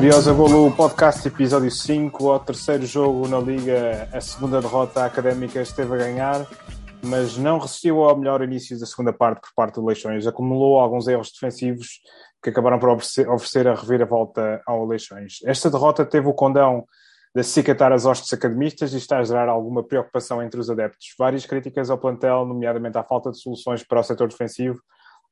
Briosa Golo Podcast, episódio 5, ao terceiro jogo na Liga, a segunda derrota académica esteve a ganhar, mas não resistiu ao melhor início da segunda parte por parte do Leixões. Acumulou alguns erros defensivos que acabaram por oferecer, a reviravolta ao Leixões. Esta derrota teve o condão de cicatar as hostes academistas e está a gerar alguma preocupação entre os adeptos. Várias críticas ao plantel, nomeadamente à falta de soluções para o setor defensivo.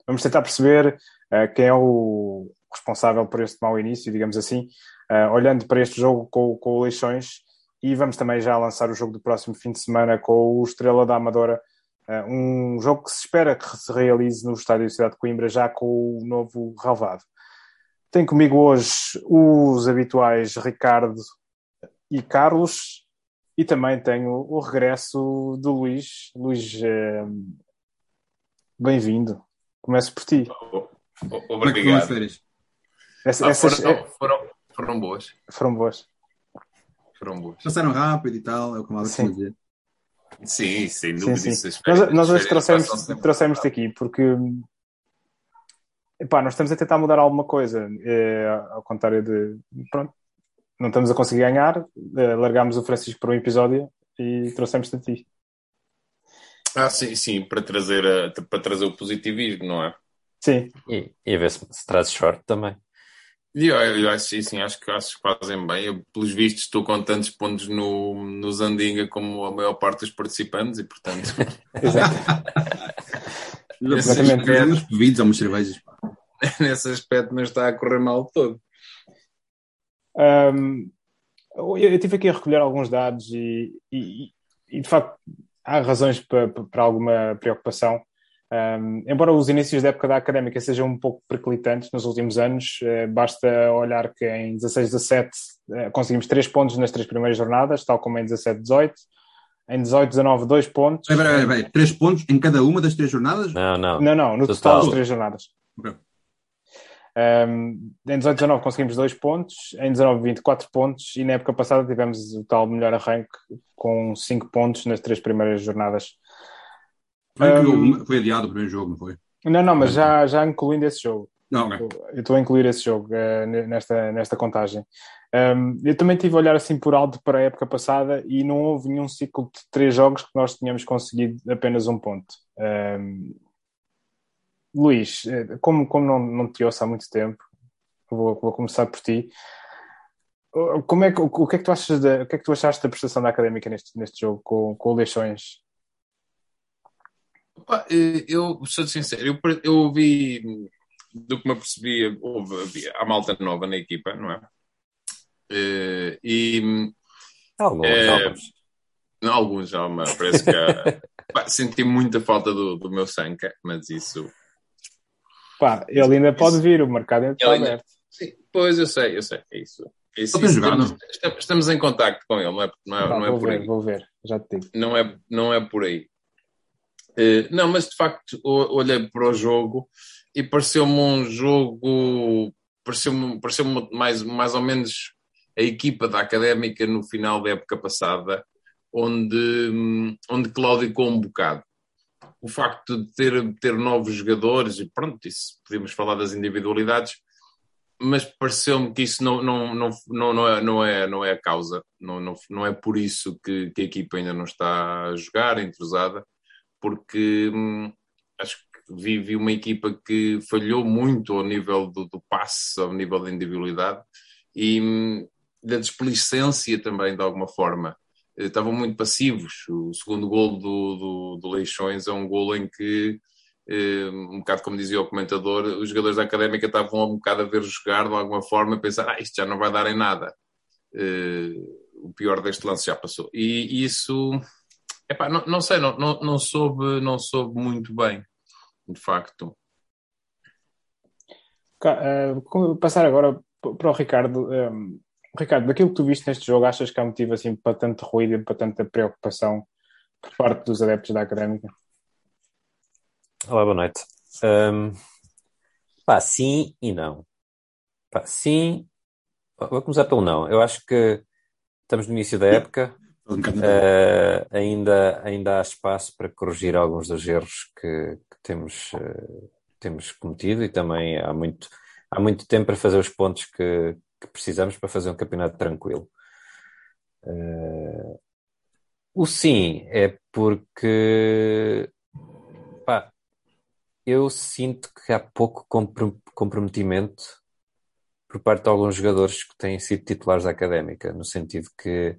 Vamos tentar perceber uh, quem é o responsável por este mau início, digamos assim, uh, olhando para este jogo com, com o Leixões e vamos também já lançar o jogo do próximo fim de semana com o Estrela da Amadora, uh, um jogo que se espera que se realize no Estádio da Cidade de Coimbra, já com o novo relvado. Tem comigo hoje os habituais Ricardo e Carlos, e também tenho o regresso do Luís. Luís, eh, bem-vindo. Começo por ti. Obrigado. Essa, ah, essas, foram, foram, foram, boas. Foram boas. Foram boas. Passaram rápido e tal, é o que mal sim. dizer. Sim, sem dúvida. Sim, sim. Nós, nós hoje trouxemos, trouxemos aqui porque epá, nós estamos a tentar mudar alguma coisa, é, ao contrário de pronto, não estamos a conseguir ganhar, é, largámos o Francisco para um episódio e trouxemos-te a ti. Ah, sim, sim, para trazer, a, para trazer o positivismo, não é? Sim. E, e a ver se, se traz short também. Eu, eu acho sim, sim, acho que, acho que fazem bem. Eu, pelos vistos, estou com tantos pontos no, no Zandinga como a maior parte dos participantes e, portanto. Exato. Exatamente. Uns bebidos ou umas cervejas. Nesse aspecto não está a correr mal todo. Um, eu estive aqui a recolher alguns dados e, e, e de facto há razões para, para alguma preocupação. Um, embora os inícios da época da académica sejam um pouco periclitantes nos últimos anos, eh, basta olhar que em 16-17 eh, conseguimos 3 pontos nas três primeiras jornadas, tal como em 17-18. Em 18-19, 2 pontos. Peraí, peraí. 3 pontos em cada uma das três jornadas? Não, não. Não, não, no total, total das três jornadas. Okay. Um, em 18-19 conseguimos 2 pontos, em 19-20 4 pontos e na época passada tivemos o tal melhor arranque com 5 pontos nas três primeiras jornadas. Foi, um, foi adiado o primeiro jogo, não foi? Não, não, mas já, já incluindo esse jogo. Não, okay. Eu estou a incluir esse jogo uh, nesta, nesta contagem. Um, eu também tive a olhar assim por alto para a época passada e não houve nenhum ciclo de três jogos que nós tínhamos conseguido apenas um ponto. Um, Luís, como, como não, não te ouço há muito tempo, vou, vou começar por ti. Como é que, o, que é que tu achas da, o que é que tu achaste da prestação da académica neste, neste jogo com, com o Leixões? Eu sou sincero, eu, eu ouvi do que me apercebi, houve, a malta nova na equipa, não é? E alguns, é, alguns. alguns já, mas parece que pá, senti muita falta do, do meu Sanka, mas isso. Pá, ele ainda pode isso, vir, o mercado ainda está aberto. Sim, pois eu sei, eu sei, é isso. É isso, isso estamos, estamos, em contacto com ele, não é, não é, não é por ver, aí. Vou ver, já te digo. Não é, não é por aí. Uh, não, mas de facto olhei para o jogo e pareceu-me um jogo, pareceu-me pareceu mais, mais ou menos a equipa da Académica no final da época passada, onde, onde claudicou um bocado. O facto de ter, ter novos jogadores, e pronto, isso podemos falar das individualidades, mas pareceu-me que isso não, não, não, não, não, é, não, é, não é a causa, não, não, não é por isso que, que a equipa ainda não está a jogar, entrosada porque hum, acho que vi, uma equipa que falhou muito ao nível do, do passe, ao nível da individualidade e hum, da desplicência também, de alguma forma. Estavam muito passivos. O segundo gol do, do, do Leixões é um gol em que, um bocado como dizia o comentador, os jogadores da Académica estavam um bocado a ver jogar de alguma forma e pensar, ah, isto já não vai dar em nada. o pior deste lance já passou. E isso Epá, não, não sei, não, não, não, soube, não soube muito bem, de facto. Uh, passar agora para o Ricardo. Um, Ricardo, daquilo que tu viste neste jogo, achas que há motivo assim, para tanto ruído e para tanta preocupação por parte dos adeptos da académica? Olá, boa noite. Um, pá, sim e não. Pá, sim. Vou começar pelo não. Eu acho que estamos no início da época. Uh, ainda, ainda há espaço para corrigir alguns dos erros que, que temos, uh, temos cometido e também há muito, há muito tempo para fazer os pontos que, que precisamos para fazer um campeonato tranquilo. Uh, o sim é porque pá, eu sinto que há pouco comprometimento por parte de alguns jogadores que têm sido titulares da académica, no sentido que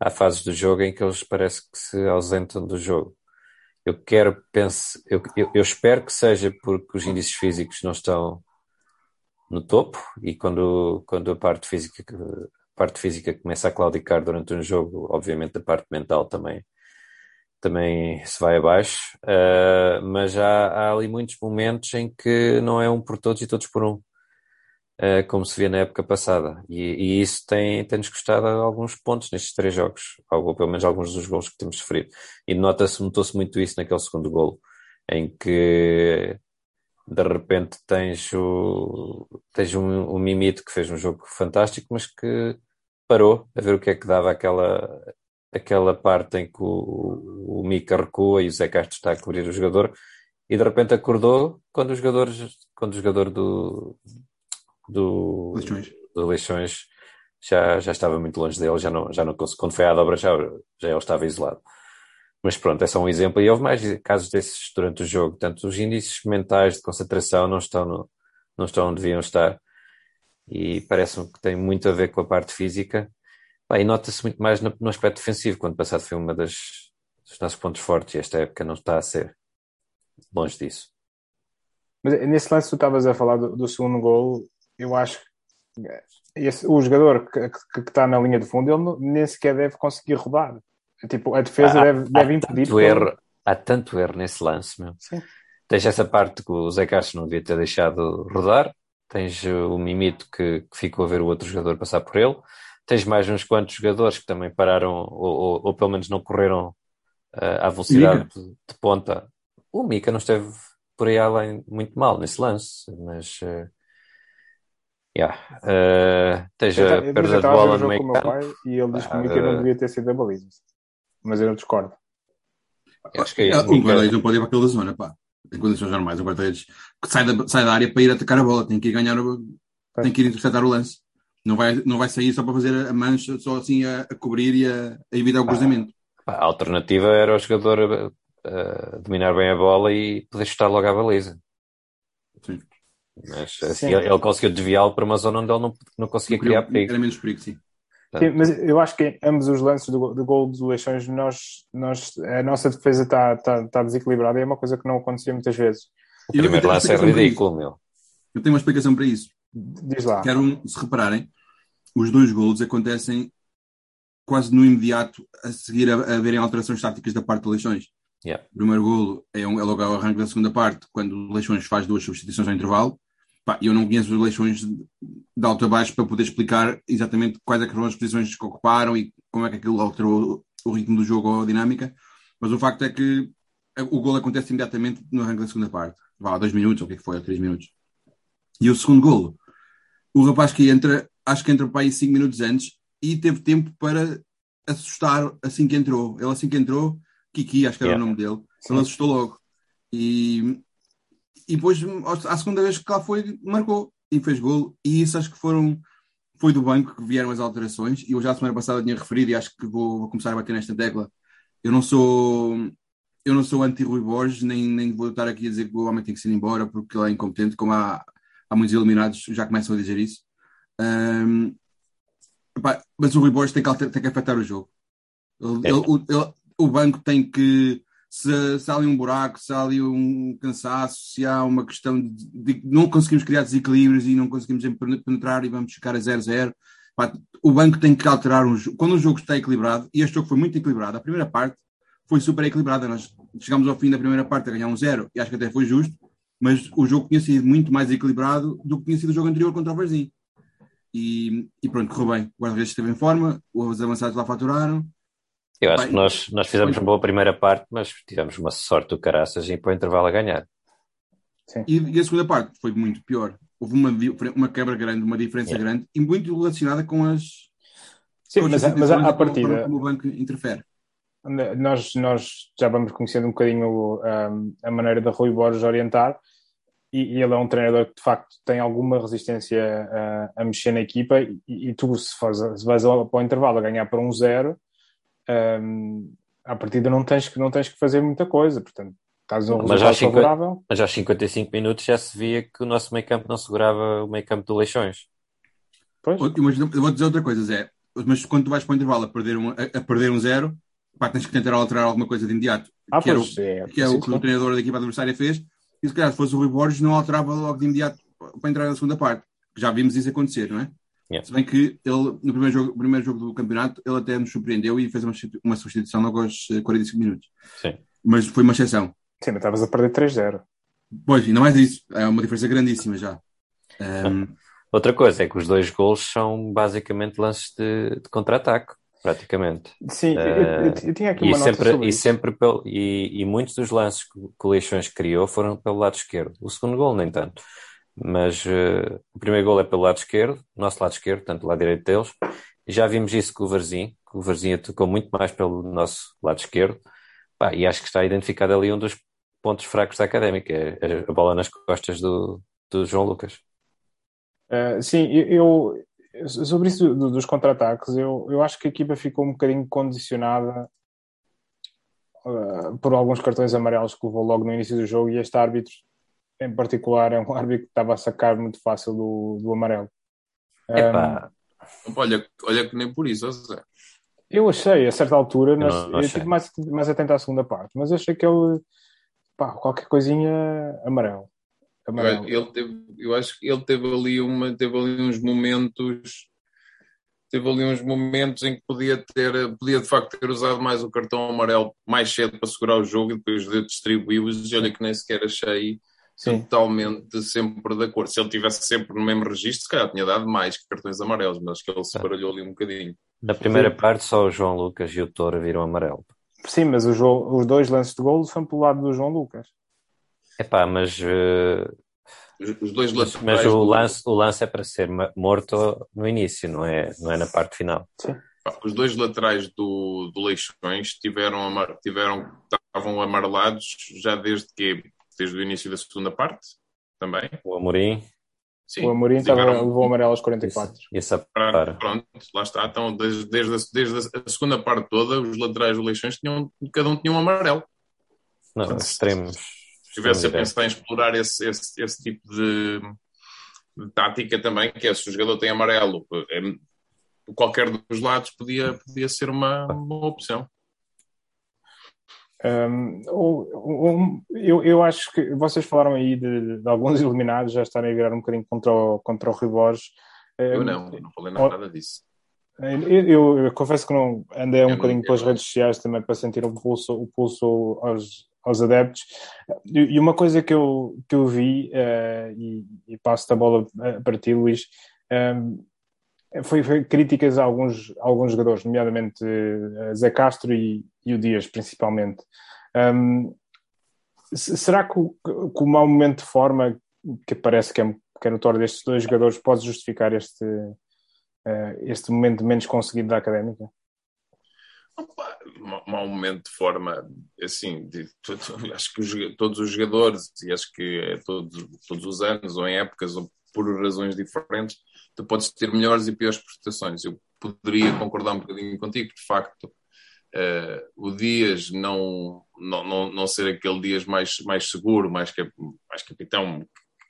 há fases do jogo em que eles parece que se ausentam do jogo. Eu quero, penso, eu, eu, eu espero que seja porque os índices físicos não estão no topo e quando, quando a parte física, a parte física começa a claudicar durante um jogo, obviamente a parte mental também, também se vai abaixo, uh, mas há, há, ali muitos momentos em que não é um por todos e todos por um, uh, como se via na época passada, e, e isso tem, tem-nos custado alguns pontos nestes três jogos, ou pelo menos alguns dos gols que temos sofrido, e nota-se, notou-se muito isso naquele segundo golo, em que de repente tens o tens um, um Mimito que fez um jogo fantástico, mas que parou a ver o que é que dava aquela aquela parte em que o, o Mika recua e o Zé Castro está a cobrir o jogador e de repente acordou quando o jogador quando o jogador do do Leixões, do Leixões já, já estava muito longe dele, já não, já não quando foi à dobra já, já ele estava isolado. Mas pronto, é só um exemplo. E houve mais casos desses durante o jogo. Tanto os índices mentais de concentração não estão, no, não estão onde deviam estar. E parece-me que tem muito a ver com a parte física. e nota-se muito mais no, no, aspecto defensivo, quando passado foi uma das dos nossos pontos fortes. E esta época não está a ser longe disso. Mas nesse lance tu estavas a falar do, do segundo gol, eu acho que esse, o jogador que, está na linha de fundo, ele nem sequer deve conseguir rodar. Tipo, a defesa há, deve, há deve impedir. Tanto erro, há tanto erro nesse lance, meu. Sim. Tens essa parte que o Zé Castro não devia ter deixado rodar. Tens o Mimito que, que, ficou a ver o outro jogador passar por ele. Tens mais uns quantos jogadores que também pararam, ou, ou, ou pelo menos não correram uh, à velocidade de, de, ponta. O Mika não esteve por aí além muito mal nesse lance, mas. Uh, Yeah. Uh, tens a perda de bola no meio campo. e ele diz que o não devia ter sido a baliza mas eu discordo. Acho que é isso. Um guarda-redes não pode ir para aquela zona, pá. Em condições normais, um guarda-redes que sai da, sai da área para ir atacar a bola, tem que ir ganhar, o, tem que ir interceptar o lance. Não vai, não vai sair só para fazer a mancha, só assim a, a cobrir e a, a evitar o cruzamento. A alternativa era o jogador uh, dominar bem a bola e poder chutar logo à baliza. Sim. Mas assim, sim. Ele, ele, conseguiu desviá-lo para uma zona onde ele não, não conseguia não criar perigo. Era menos perigo, sim. Sim, mas eu acho que em ambos os lances do, do gol dos Leixões, nós, nós, a nossa defesa está tá, tá desequilibrada e é uma coisa que não acontecia muitas vezes. O primeiro lance é ridículo, meu. Eu tenho uma explicação para isso. Diz lá. Quero, se repararem, os dois gols acontecem quase no imediato a seguir a, a verem alterações táticas da parte do Leixões. Yeah. O primeiro golo é, um, é logo ao arranque da segunda parte, quando o Leixões faz duas substituições ao intervalo. Pá, eu não conheço as eleições de alto a baixo para poder explicar exatamente quais é foram as posições que ocuparam e como é que aquilo alterou o ritmo do jogo ou a dinâmica, mas o facto é que o gol acontece imediatamente no arranque da segunda parte. Vá, dois minutos, ou o que é que foi, ou três minutos. E o segundo golo, o rapaz que entra, acho que entra para aí cinco minutos antes e teve tempo para assustar assim que entrou. Ele assim que entrou, Kiki, acho que era yeah. o nome dele, Sim. ele assustou logo. E e depois, à segunda vez que lá foi, marcou e fez gol. E isso acho que foram. Foi do banco que vieram as alterações. E eu já a semana passada tinha referido e acho que vou, vou começar a bater nesta tecla. Eu não sou. Eu não sou anti-Rui Borges, nem, nem vou estar aqui a dizer que o homem tem que ser embora porque ele é incompetente, como há, há muitos eliminados já começam a dizer isso. Um, mas o Rui Borges tem que, tem que afetar o jogo. Ele, é. ele, ele, o banco tem que se, se há ali um buraco, se há ali um cansaço, se há uma questão de, de não conseguimos criar desequilíbrios e não conseguimos penetrar e vamos ficar a 0-0. O banco tem que alterar um jogo. Quando o jogo está equilibrado, e este jogo foi muito equilibrado, a primeira parte foi super equilibrada. Nós chegámos ao fim da primeira parte a ganhar um zero, e acho que até foi justo, mas o jogo tinha sido muito mais equilibrado do que tinha sido o jogo anterior contra o Varzim. E, e pronto, correu bem. O guarda-redes esteve em forma, os avançados lá faturaram, eu acho Bem, que nós, nós fizemos uma boa primeira parte, mas tivemos uma sorte do caraças e para o intervalo a ganhar. E, e, a segunda parte foi muito pior. Houve uma, uma quebra grande, uma diferença yeah. grande e muito relacionada com as. Sim, mas, mas a, a partida. Como o banco interfere. Nós, nós já vamos conhecendo um bocadinho um, a maneira da Rui Borges orientar. e, e, ele é um treinador que de facto tem alguma resistência a, a mexer na equipa e, e tu se, fores, se vais ao, para o intervalo a ganhar para um zero um, à partida não tens, que, não tens que fazer muita coisa, portanto estás um mas já, 50, favorável. Mas aos 55 minutos já se via que o nosso meio campo não segurava o meio campo do Leixões. Pois. Mas eu vou dizer outra coisa, Zé, mas quando tu vais para o intervalo a perder um, a, a perder um zero, pá, tens que tentar alterar alguma coisa de imediato, ah, que, pois, era o, é, que é o que o treinador da equipa adversária fez, e se calhar se fosse o Rui Borges não alterava logo de imediato para entrar na segunda parte. Já vimos isso acontecer, não é? Yeah. Se bem que ele, no primeiro jogo, primeiro jogo do campeonato, ele até nos surpreendeu e fez uma, uma substituição logo aos 45 minutos. Sim. Mas foi uma exceção. Sim, mas estavas a perder 3-0. Pois, ainda mais isso. É uma diferença grandíssima já. Um... Outra coisa é que os dois gols são basicamente lances de, de contra-ataque praticamente. Sim, uh, eu, eu, eu, tinha aqui uma e sempre, e sempre pelo, e, e, muitos dos lances que, que o Leixões criou foram pelo lado esquerdo. O segundo gol nem tanto, mas uh, o primeiro gol é pelo lado esquerdo, nosso lado esquerdo, tanto lado direito deles. Já vimos isso com o Varzim, que o Varzim atacou muito mais pelo nosso lado esquerdo. Pá, e acho que está identificado ali um dos pontos fracos da Académica, é a bola nas costas do, do João Lucas. Uh, sim, eu, sobre isso do, dos contra-ataques, eu, eu acho que a equipa ficou um bocadinho condicionada uh, por alguns cartões amarelos que levou logo no início do jogo e este árbitro, em particular, é um árbitro que estava a sacar muito fácil do, do amarelo. Um, olha, olha que nem por isso, Zé. Eu achei, a certa altura, eu, eu tive mais, mais atento à segunda parte, mas achei que ele, pá, qualquer coisinha amarelo. Ele teve, eu acho que ele teve ali, uma, teve ali uns momentos teve ali uns momentos em que podia ter, podia de facto ter usado mais o cartão amarelo mais cedo para segurar o jogo e depois de distribuí-os e olha que nem sequer achei Sim. totalmente sempre de acordo. Se ele tivesse sempre no mesmo registro, se calhar tinha dado mais cartões amarelos, mas acho que ele se tá. baralhou ali um bocadinho. Na primeira Sim. parte só o João Lucas e o Toro viram amarelo. Sim, mas o João, os dois lances de golo são pelo lado do João Lucas. Epá, mas. Uh, os dois lances. Mas o lance, o lance é para ser morto no início, não é, não é na parte final. Sim. Os dois laterais do, do Leixões tiveram, tiveram, estavam amarelados já desde que desde o início da segunda parte também. O Amorim. Sim, o Amorim tiveram... levou amarelo aos 44. Isso, isso é Pronto, lá está. Então, desde, desde, a, desde a segunda parte toda, os laterais do Leixões tinham, cada um tinha um amarelo. Não, Portanto, extremos se estivesse a pensar em explorar esse, esse, esse tipo de, de, tática também, que é se o jogador tem amarelo, é, qualquer dos lados podia, podia ser uma, uma opção. Um, um, eu, eu acho que vocês falaram aí de, de, alguns eliminados já estarem a virar um bocadinho contra o, contra o Rui Borges. Eu não, não falei nada disso. Eu, eu, eu, confesso que não andei um bocadinho pelas redes sociais também para sentir o pulso, o pulso aos, aos adeptos. E uma coisa que eu, que eu vi, uh, e, e, passo a bola para ti, Luís, um, foi, foi, críticas a alguns, a alguns jogadores, nomeadamente uh, Zé Castro e, e, o Dias, principalmente. Um, será que o, que o mau momento de forma que parece que é, que é notório destes dois jogadores pode justificar este, uh, este momento menos conseguido da académica? mau momento de forma assim, de, acho que os, todos os jogadores, e acho que é todos, todos os anos ou em épocas ou por razões diferentes, tu podes ter melhores e piores prestações. Eu poderia concordar um bocadinho contigo, de facto, uh, o Dias não, não, não, não ser aquele Dias mais, mais seguro, mais, mais capitão,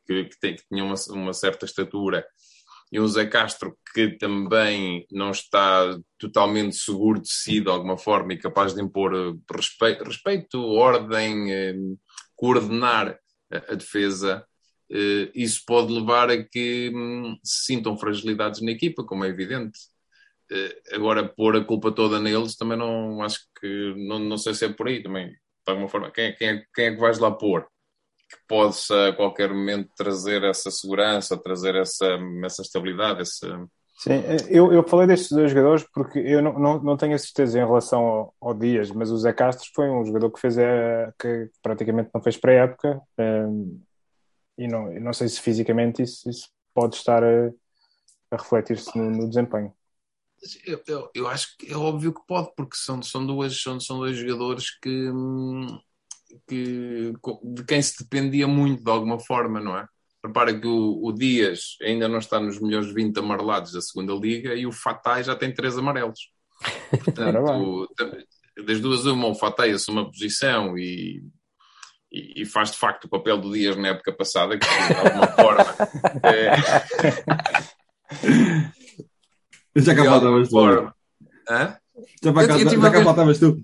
que, que, tem, que tinha uma, uma certa estatura e o Zé Castro, que também não está totalmente seguro de si de alguma forma e capaz de impor eh, respeito, respeito ordem, eh, coordenar a, defesa, isso pode levar a que hum, se sintam fragilidades na equipa, como é evidente. Agora, pôr a culpa toda neles também não acho que não, não sei se é por aí também, de alguma forma. Quem, quem, é, quem é que vais lá pôr? que possa a qualquer momento trazer essa segurança, trazer essa, essa estabilidade. Essa... Sim, eu, eu falei destes dois jogadores porque eu não, não, não tenho a certeza em relação ao, ao, Dias, mas o Zé Castro foi um jogador que fez a, que praticamente não fez pré-época um, e não, não sei se fisicamente isso, isso pode estar a, a refletir-se no, no, desempenho. Eu, eu, eu, acho que é óbvio que pode, porque são, são, duas, são, são dois jogadores que. Que, de quem se dependia muito de alguma forma, não é? Repara que o, o, Dias ainda não está nos melhores 20 amarelados da segunda liga e o Fatai já tem três amarelos. Portanto, das duas uma, o Fatai assume a posição e, e, e, faz de facto o papel do Dias na época passada, que de alguma forma... É... Já cá faltavas tu. Hã? Já, para cá, eu, eu já cá faltavas tu.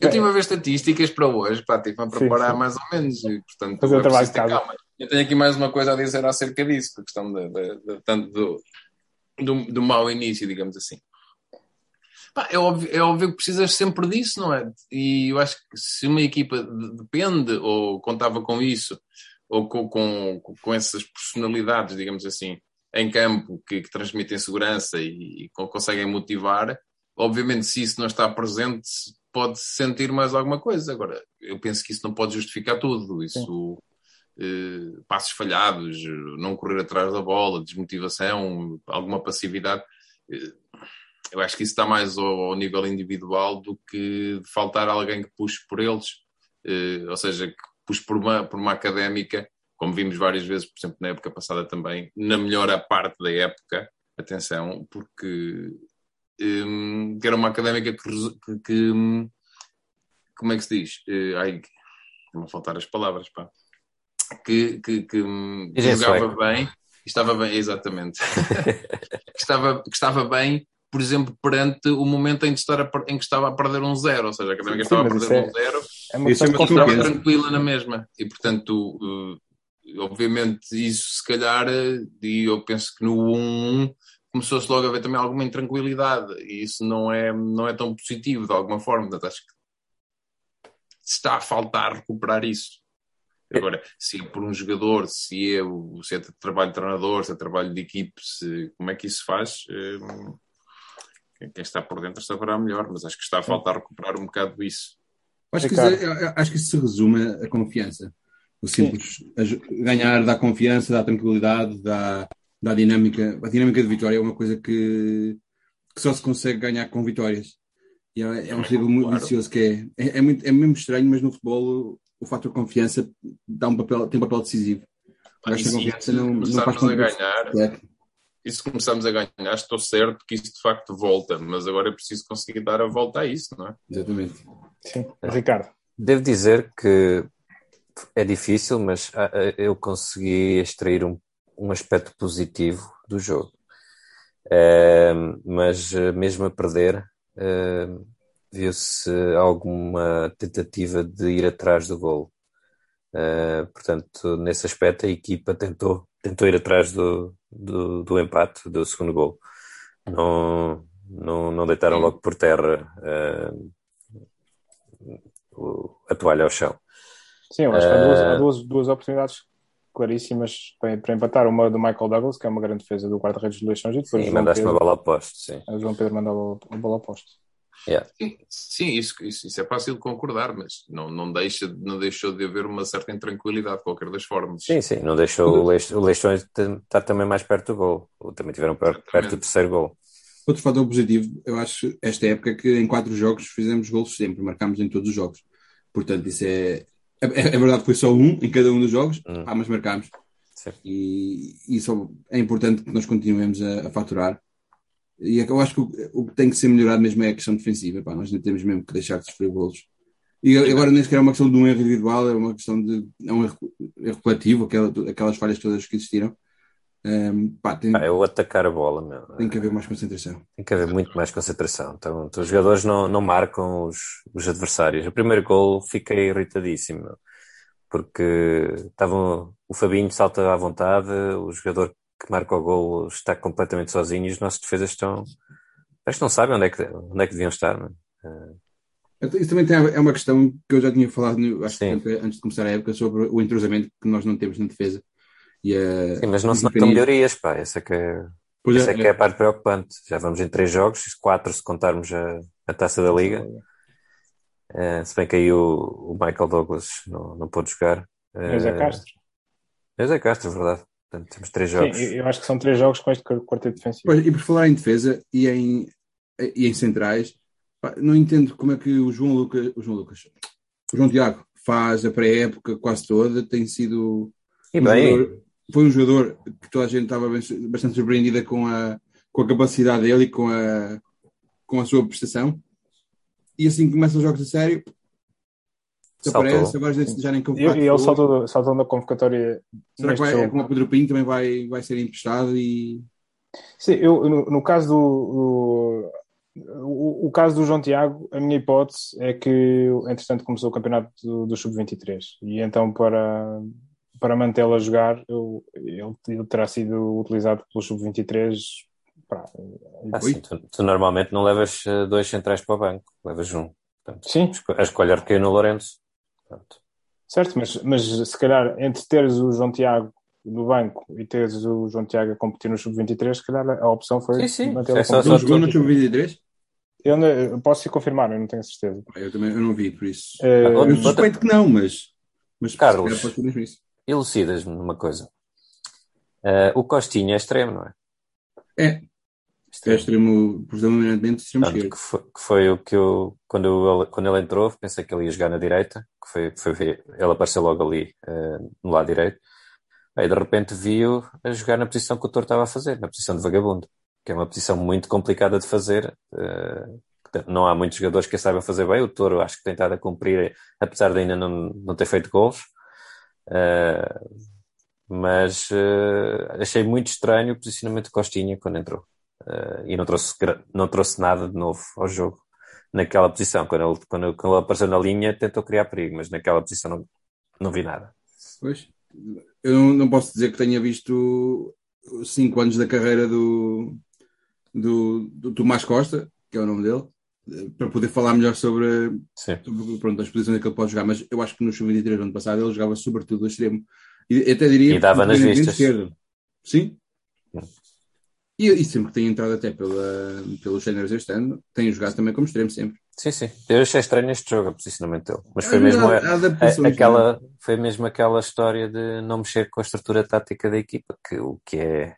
Eu estive a ver estatísticas para hoje, pá, estive a preparar sim, sim. mais ou menos, e portanto Fazer o trabalho de casa. calma. Eu tenho aqui mais uma coisa a dizer acerca disso, a questão de, de, de, tanto do, do, do mau início, digamos assim. Pá, é, óbvio, é óbvio que precisas sempre disso, não é? E eu acho que se uma equipa depende ou contava com isso, ou com, com, com essas personalidades, digamos assim, em campo que, que transmitem segurança e, e conseguem motivar, obviamente se isso não está presente pode sentir mais alguma coisa. Agora, eu penso que isso não pode justificar tudo. Isso, eh, passos falhados, não correr atrás da bola, desmotivação, alguma passividade. Eh, eu acho que isso está mais ao, ao, nível individual do que faltar alguém que puxe por eles. Eh, ou seja, que puxe por uma, por uma académica, como vimos várias vezes, por exemplo, na época passada também, na melhor parte da época, atenção, porque um, era uma académica que, que, que, como é que se diz? Uh, ai, vão faltar as palavras, pá. Que, que, que jogava bem, estava bem, exatamente, estava, que estava bem, por exemplo, perante o momento em que, estar a, em que estava a perder um zero, ou seja, a académica estava a perder é, um zero, é uma estava tranquila na mesma, e portanto, uh, obviamente, isso se calhar, uh, e eu penso que no 1-1 começou-se logo a ver também alguma intranquilidade e isso não é, não é tão positivo de alguma forma. Portanto, acho que está a faltar recuperar isso. Agora, se é por um jogador, se é, se é trabalho de treinador, se é trabalho de equipe, se, como é que isso faz? Hum, quem está por dentro saberá melhor, mas acho que está a faltar recuperar um bocado disso. Acho que, isso, é, acho que isso se resume a confiança. O simples ganhar dá confiança, dá tranquilidade, dá, da dinâmica. A dinâmica de vitória é uma coisa que, que só se consegue ganhar com vitórias. E é, é um ciclo muito claro. vicioso que é, é, é, muito, é mesmo estranho, mas no futebol o fator confiança dá um papel, tem um papel decisivo. Ah, e confiança não, não faz a ganhar. E se começarmos a ganhar, estou certo que isso de facto volta, mas agora é preciso conseguir dar a volta a isso, não é? Exatamente. Sim, Ricardo. Devo dizer que é difícil, mas ah, ah, eu consegui extrair um um aspecto positivo do jogo. Uh, mas mesmo a perder, uh, viu-se alguma tentativa de ir atrás do gol. portanto, nesse aspecto, a equipa tentou, tentou ir atrás do, do, do empate, do segundo gol. Não, não, não deitaram logo por terra a toalha ao chão. Sim, eu acho que há duas, há duas, duas oportunidades claríssimas para, para, empatar. Uma do Michael Douglas, que é uma grande defesa do guarda-redes de Leixões, e depois. Sim, mandaste Pedro, uma bola ao posto, sim. O João Pedro mandou a bola ao posto. Yeah. Sim, sim isso, isso, isso, é fácil de concordar, mas não, não, deixa, não deixou de haver uma certa intranquilidade de qualquer das formas. Sim, sim, não deixou o, Leix, o Leixões estar também mais perto do gol. Ou também tiveram perto, perto do terceiro gol. Outro fator positivo, eu acho, esta época que em quatro jogos fizemos gols sempre, marcámos em todos os jogos. Portanto, isso é. É, é verdade que foi só um em cada um dos jogos, hum. ah, mas marcámos. E isso é importante que nós continuemos a, a faturar. E eu acho que o, o, que tem que ser melhorado mesmo é a questão defensiva. Pá, nós não temos mesmo que deixar de sofrer golos. E agora nem sequer é uma questão de um erro individual, é uma questão de é um erro, erro coletivo, aquela, aquelas falhas todas que existiram. Um, pá, tem, é o atacar a bola, meu. Tem que haver mais concentração. Tem que haver muito mais concentração. Então, então os jogadores não, não marcam os, os adversários. O primeiro gol fiquei irritadíssimo. Meu porque estavam, o Fabinho salta à vontade, o jogador que marca o gol está completamente sozinho e os nossos defesas estão. Acho que não sabem onde é que, onde é que deviam estar. Não é? Então, isso também tem, é uma questão que eu já tinha falado acho que antes de começar a época sobre o entrosamento que nós não temos na defesa. E a, Sim, mas não se notam melhorias, pá. Essa, que é, essa é, é, que é a parte preocupante. Já vamos em três jogos, quatro se contarmos a, a taça da Liga. Uh, se bem que aí o, o Michael Douglas não, não pôde jogar. Uh, é Zé Castro. É Zé Castro, verdade. Portanto, temos três jogos. Sim, eu acho que são três jogos com este quarteto defensivo. Pois, e por falar em defesa e em, e em centrais, pá, não entendo como é que o João Lucas, o João Lucas, o João Tiago faz a pré-época quase toda, tem sido. E um jogador- foi um jogador que toda a gente estava bastante surpreendida com a, com a capacidade dele e com a, com a sua prestação. E assim que começa os jogos a sério, Agora já nem E, e ele saltou, saltou na convocatória Será que vai, jogo. como o Pedro Pinho também vai, vai ser emprestado e Sim, eu, no, no caso do, do- o, o caso do João Tiago, a minha hipótese é que, entretanto, começou o campeonato do, do Sub-23 e então para, para mantê-lo a jogar, eu- ele, ele terá sido utilizado pelo Sub-23. pá, assim, tu, tu normalmente não levas eh, dois centrais para o banco, levas um. Portanto, Sim, a escolha recaiu no Lourenço. Pronto. certo, mas, mas se calhar entre teres o João Tiago no banco e teres o João Tiago a competir no Sub-23, se calhar a opção foi Sim, sim. É a só- só jogou no no Sub-23? Eu, não- eu posso confirmar, eu não tenho certeza. Eu também eu não vi, por isso. Ah, Eu suspeito que não, mas. mas Carlos. calhar pode ser mesmo isso. Elucidas-me numa coisa. Eh, o Costinha é extremo, não é? É, é extremo, predominantemente extremo esquerdo. que foi, que foi o que eu, quando, ele, quando ele entrou, pensei que ele ia jogar na direita, que foi, foi ver- ele apareceu logo ali eh, no lado direito. Aí de repente vi-o a jogar na posição que o Toro estava a fazer, na posição de vagabundo, que é uma posição muito complicada de fazer. que não há muitos jogadores que a saibam fazer bem. O Toro acho que tem estado a cumprir, apesar de ainda não, não ter feito gols. Eh, mas achei muito estranho o posicionamento de Costinha quando entrou. Eh, e não trouxe, não trouxe nada de novo ao jogo naquela posição. Quando ele, quando, quando ele apareceu na linha, tentou criar perigo, mas naquela posição não, não vi nada. Pois. Eu não, não posso dizer que tenha visto cinco anos da carreira do, do, do Tomás Costa, que é o nome dele, eh, para poder falar melhor sobre, sobre pronto, as posições que ele pode jogar. Mas eu acho que no Sub-23 do ano passado ele jogava sobretudo a extremo. E até diria. E dava nas vistas. esquerdo. Sim. E, e sempre que tem entrado até pela, pelos géneros este ano, tem jogado também como extremo sempre. Sim, sim. Eu achei estranho este jogo, o posicionamento dele. Mas foi mesmo, há a- adaptações, a- é? aquela, foi mesmo aquela história de não mexer com a estrutura tática da equipa, que o que é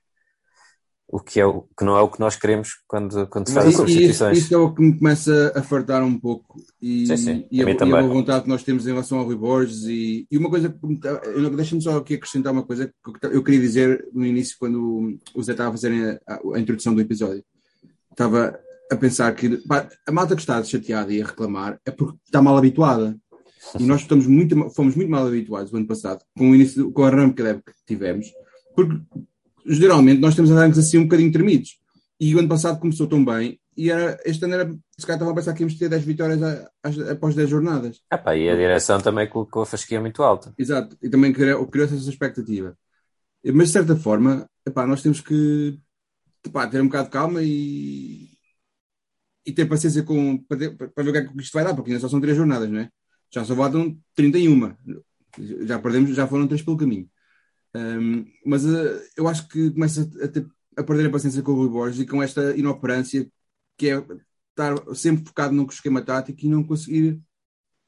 o que, é, o que não é o que nós queremos quando, quando se fazem e isso, substituições. isso é o que me começa a fartar um pouco. E, Sim, sim, e, a e a vontade que nós temos em relação ao Rui Borges e, e uma coisa tá- deixa-me só aqui acrescentar uma coisa que eu- queria dizer no início quando o Zé estava a fazer a, a- introdução do episódio. Estava a pensar que pá, a malta que está chateada e a reclamar é porque está mal habituada. E nós estamos muito, fomos muito mal habituados o ano passado com o início com a rampa que tivemos porque geralmente nós temos arrancos assim um bocadinho tremidos e o ano passado começou tão bem e era, este ano era, se calhar estava a pensar que íamos ter 10 vitórias a- às- após 10 jornadas. Ah, pá, e a direção também colocou a fasquia muito alta. Exato, e também criou, criou essa expectativa. Mas de certa forma, epá, nós temos que epá, ter um bocado de calma e, e ter paciência com, para, ter- para ver o que é que isto vai dar, porque ainda só são 3 jornadas, não é? Já só faltam 31. Já perdemos, já foram 3 pelo caminho. Um, mas uh, eu acho que começa a, ter- a perder a paciência com o Rui Borges e com esta inoperância que é estar sempre focado num esquema tático e não conseguir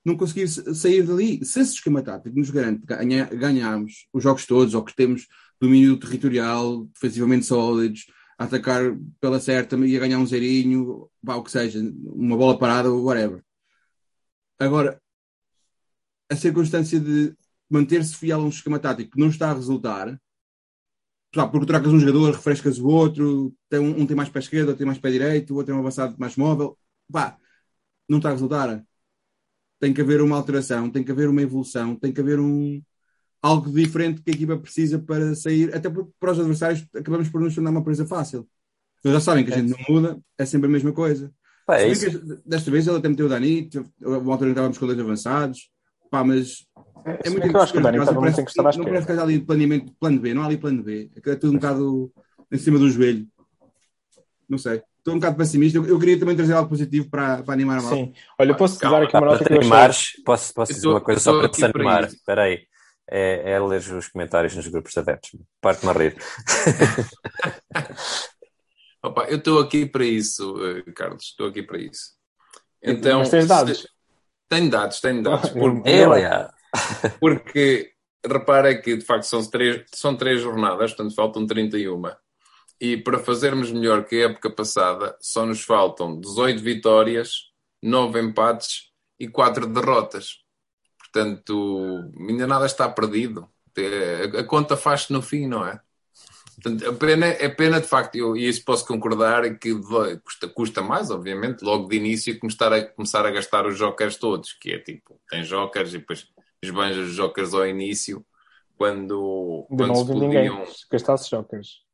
não conseguir sa- sair dali. Se esse esquema tático nos garante ganha, ganharmos os jogos todos, ou que temos domínio territorial, defensivamente sólidos, a atacar pela certa e a ganhar um zerinho, vá, o que seja, uma bola parada, whatever. Agora, a circunstância de manter-se fiel a um esquema tático que não está a resultar, porque trocas um jogador, refrescas o outro, tem um, um tem mais pé esquerdo, outro tem mais pé direito, o outro tem um avançado mais móvel, pá, não está a resultar. Tem que haver uma alteração, tem que haver uma evolução, tem que haver um algo diferente que a equipa precisa para sair, até porque para os adversários acabamos por nos tornar uma presa fácil. Eles já sabem que a gente não muda, é sempre a mesma coisa. Pá, é desta vez ele até meteu o Dani, uma altura estávamos com dois avançados, pá, mas É, é muito bem que eu acho que o Dani importante, estava muito parece- encostado à Não parece que haja ali planeamento, plano B, não há ali plano B. É tudo um bocado em cima do joelho. Não sei. Estou um bocado pessimista. Eu, eu queria também trazer algo positivo para, para animar a malta. Sim. Olha, posso-te Calma. dar aqui uma para nota te que eu animares, posso, posso Eu dizer uma coisa eu só para te para animar. Espera aí. É, é ler os comentários nos grupos de adeptos. Parte-me a rir. Opa, eu estou aqui para isso, eh, Carlos. Estou aqui para isso. Então, Mas tens dados. se- Tenho dados, tenho dados. Porque, É, porque repara que de facto são três, são três jornadas, portanto faltam 31. E para fazermos melhor que a época passada, só nos faltam 18 vitórias, 9 empates e 4 derrotas. portanto, ainda nada está perdido. A, a conta faz-se no fim, não é? Portanto, a pena, é pena de facto, eu, e isso posso concordar, é que custa, custa mais, obviamente, logo de início, começar a, começar a gastar os jokers todos, que é tipo, tem jokers e depois esbanjas os jokers ao início, quando, De quando se podiam. gastasse jokers.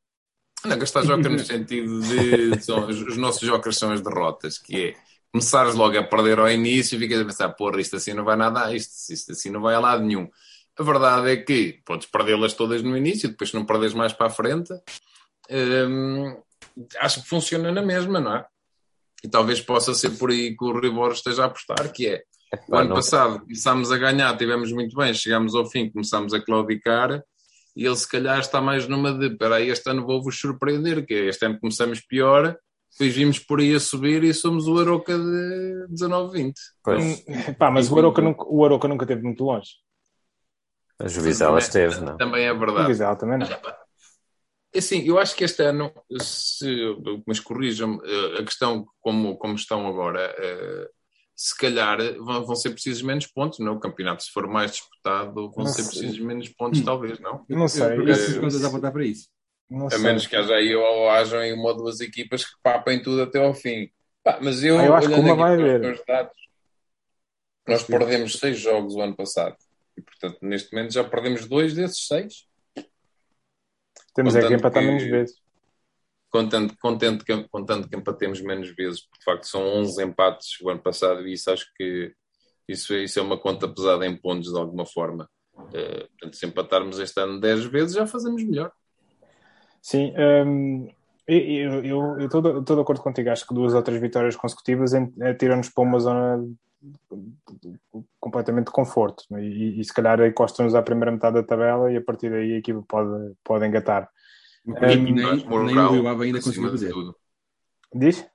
Não, gastar joker no sentido de. São, os, os nossos jokers são as derrotas, que é começares logo a perder ao início e ficas a pensar, porra, isto assim não vai nada, isto, isto assim não vai a lado nenhum. A verdade é que podes perdê-las todas no início, depois não perdes mais para a frente. Hum, acho que funciona na mesma, não é? E talvez possa ser por aí que o Ribor esteja a apostar, que é o ano passado começámos a ganhar, tivemos muito bem, chegámos ao fim, começámos a claudicar e ele se calhar está mais numa de espera aí, este ano vou-vos surpreender, que é, este ano começamos pior, depois vimos por aí a subir e somos o Aroca de 19-20. Pois, Pá, mas o Aroca, nunca, o Aroca nunca esteve muito longe. A Juvizela esteve, não? Também é verdade. Vizela também não. Assim, eu acho que este ano, se, mas corrijam-me, eh, a questão como, como estão agora, eh, se calhar vão, vão ser precisos menos pontos, não? O campeonato, se for mais disputado, vão Não ser sei. precisos menos pontos, Hum. talvez, não? Não sei. Eu, por acaso, eu- fiz contas a apontar para isso. Não A sei. menos que haja aí ou hajam aí uma ou duas equipas que papem tudo até ao fim. Pá, mas eu, Ah, eu acho que uma vai meus dados, nós Sim. perdemos seis jogos o ano passado. E, portanto, neste momento já perdemos dois desses seis. Temos é que Contanto empatar que- menos vezes. Contando, contente que, contanto que empatemos menos vezes, porque de facto são 11 empates o ano passado e isso acho que isso, é- isso é uma conta pesada em pontos de alguma forma. Eh, portanto, se empatarmos este ano 10 vezes já fazemos melhor. Sim, hum, eu eu- eu estou de acordo contigo. Acho que duas ou três vitórias consecutivas eh, tiram-nos para uma zona completamente de conforto. né? E, e se calhar encostam-nos à primeira metade da tabela e a partir daí a equipa pode, pode engatar. Uma coisa Um, que nem, nem o Rio Ave ainda conseguiu fazer. tudo. Diz?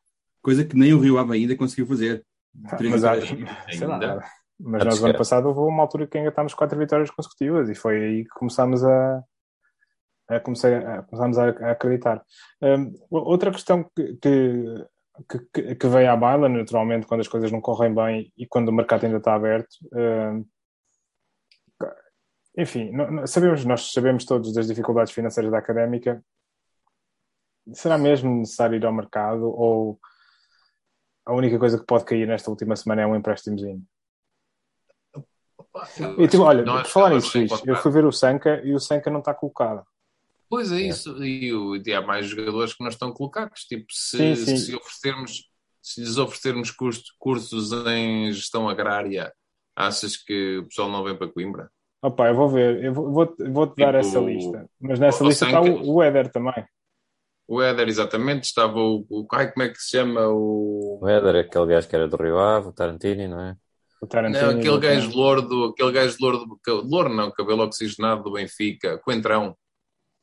Coisa que nem o Rio Ave ainda conseguiu fazer. Três Mas, há- sei lá, mas nós, no ano passado, houve uma altura que engatámos quatro vitórias consecutivas e foi aí que começámos a, comecei a, começámos a, acreditar. Hum, outra questão que, que, que, veio à baila, naturalmente, quando as coisas não correm bem e quando o mercado ainda está aberto. hum, enfim, sabemos, nós sabemos todos das dificuldades financeiras da académica. Será mesmo necessário ir ao mercado ou a única coisa que pode cair nesta última semana é um empréstimozinho? E, tipo, olha, por falar nisso, Luís, eu fui ver o Sanca e o Sanca não está colocado. Pois é isso, e, o, e há mais jogadores que não estão colocados. Tipo, se, Sim, sim. se oferecermos, se lhes oferecermos curso- cursos em gestão agrária, achas que o pessoal não vem para Coimbra? Opa, eu vou ver, eu vou- vou-te vou-te dar Tipo, essa lista. Mas nessa o lista está o, o Éder também. O Éder, exatamente, estava o, o ai, como é que se chama? O, O Éder, aquele gajo que era do Rio Ave, o Tarantini, não é? O Tarantino. não, aquele gajo louro, aquele gajo louro, do- louro não, cabelo oxigenado do Benfica, Coentrão.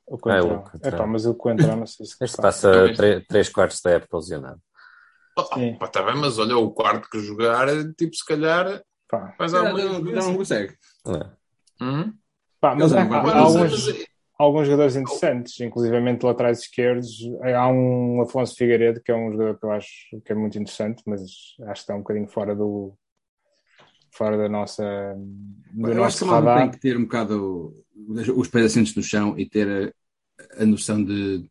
O Coentrão. Ah, o Coentrão. Epá, mas o Coentrão não sei se Este passa Talvez. tre- três quartos da época lesionado. Oh, pá, tá bem, mas olha, o quarto que jogar, tipo, se calhar Pá. faz alguma não, já não diferença. consegue. Não é? Hum? Pá, mas há, não há- alguns, alguns jogadores interessantes, inclusivamente laterais esquerdos. Há um Afonso Figueiredo, que é um jogador que eu acho que é muito interessante, mas acho que está um bocadinho fora do fora da nossa do Eu acho que nosso a malta radar. tem que ter um bocado os pés assentos no chão e ter a, a noção de.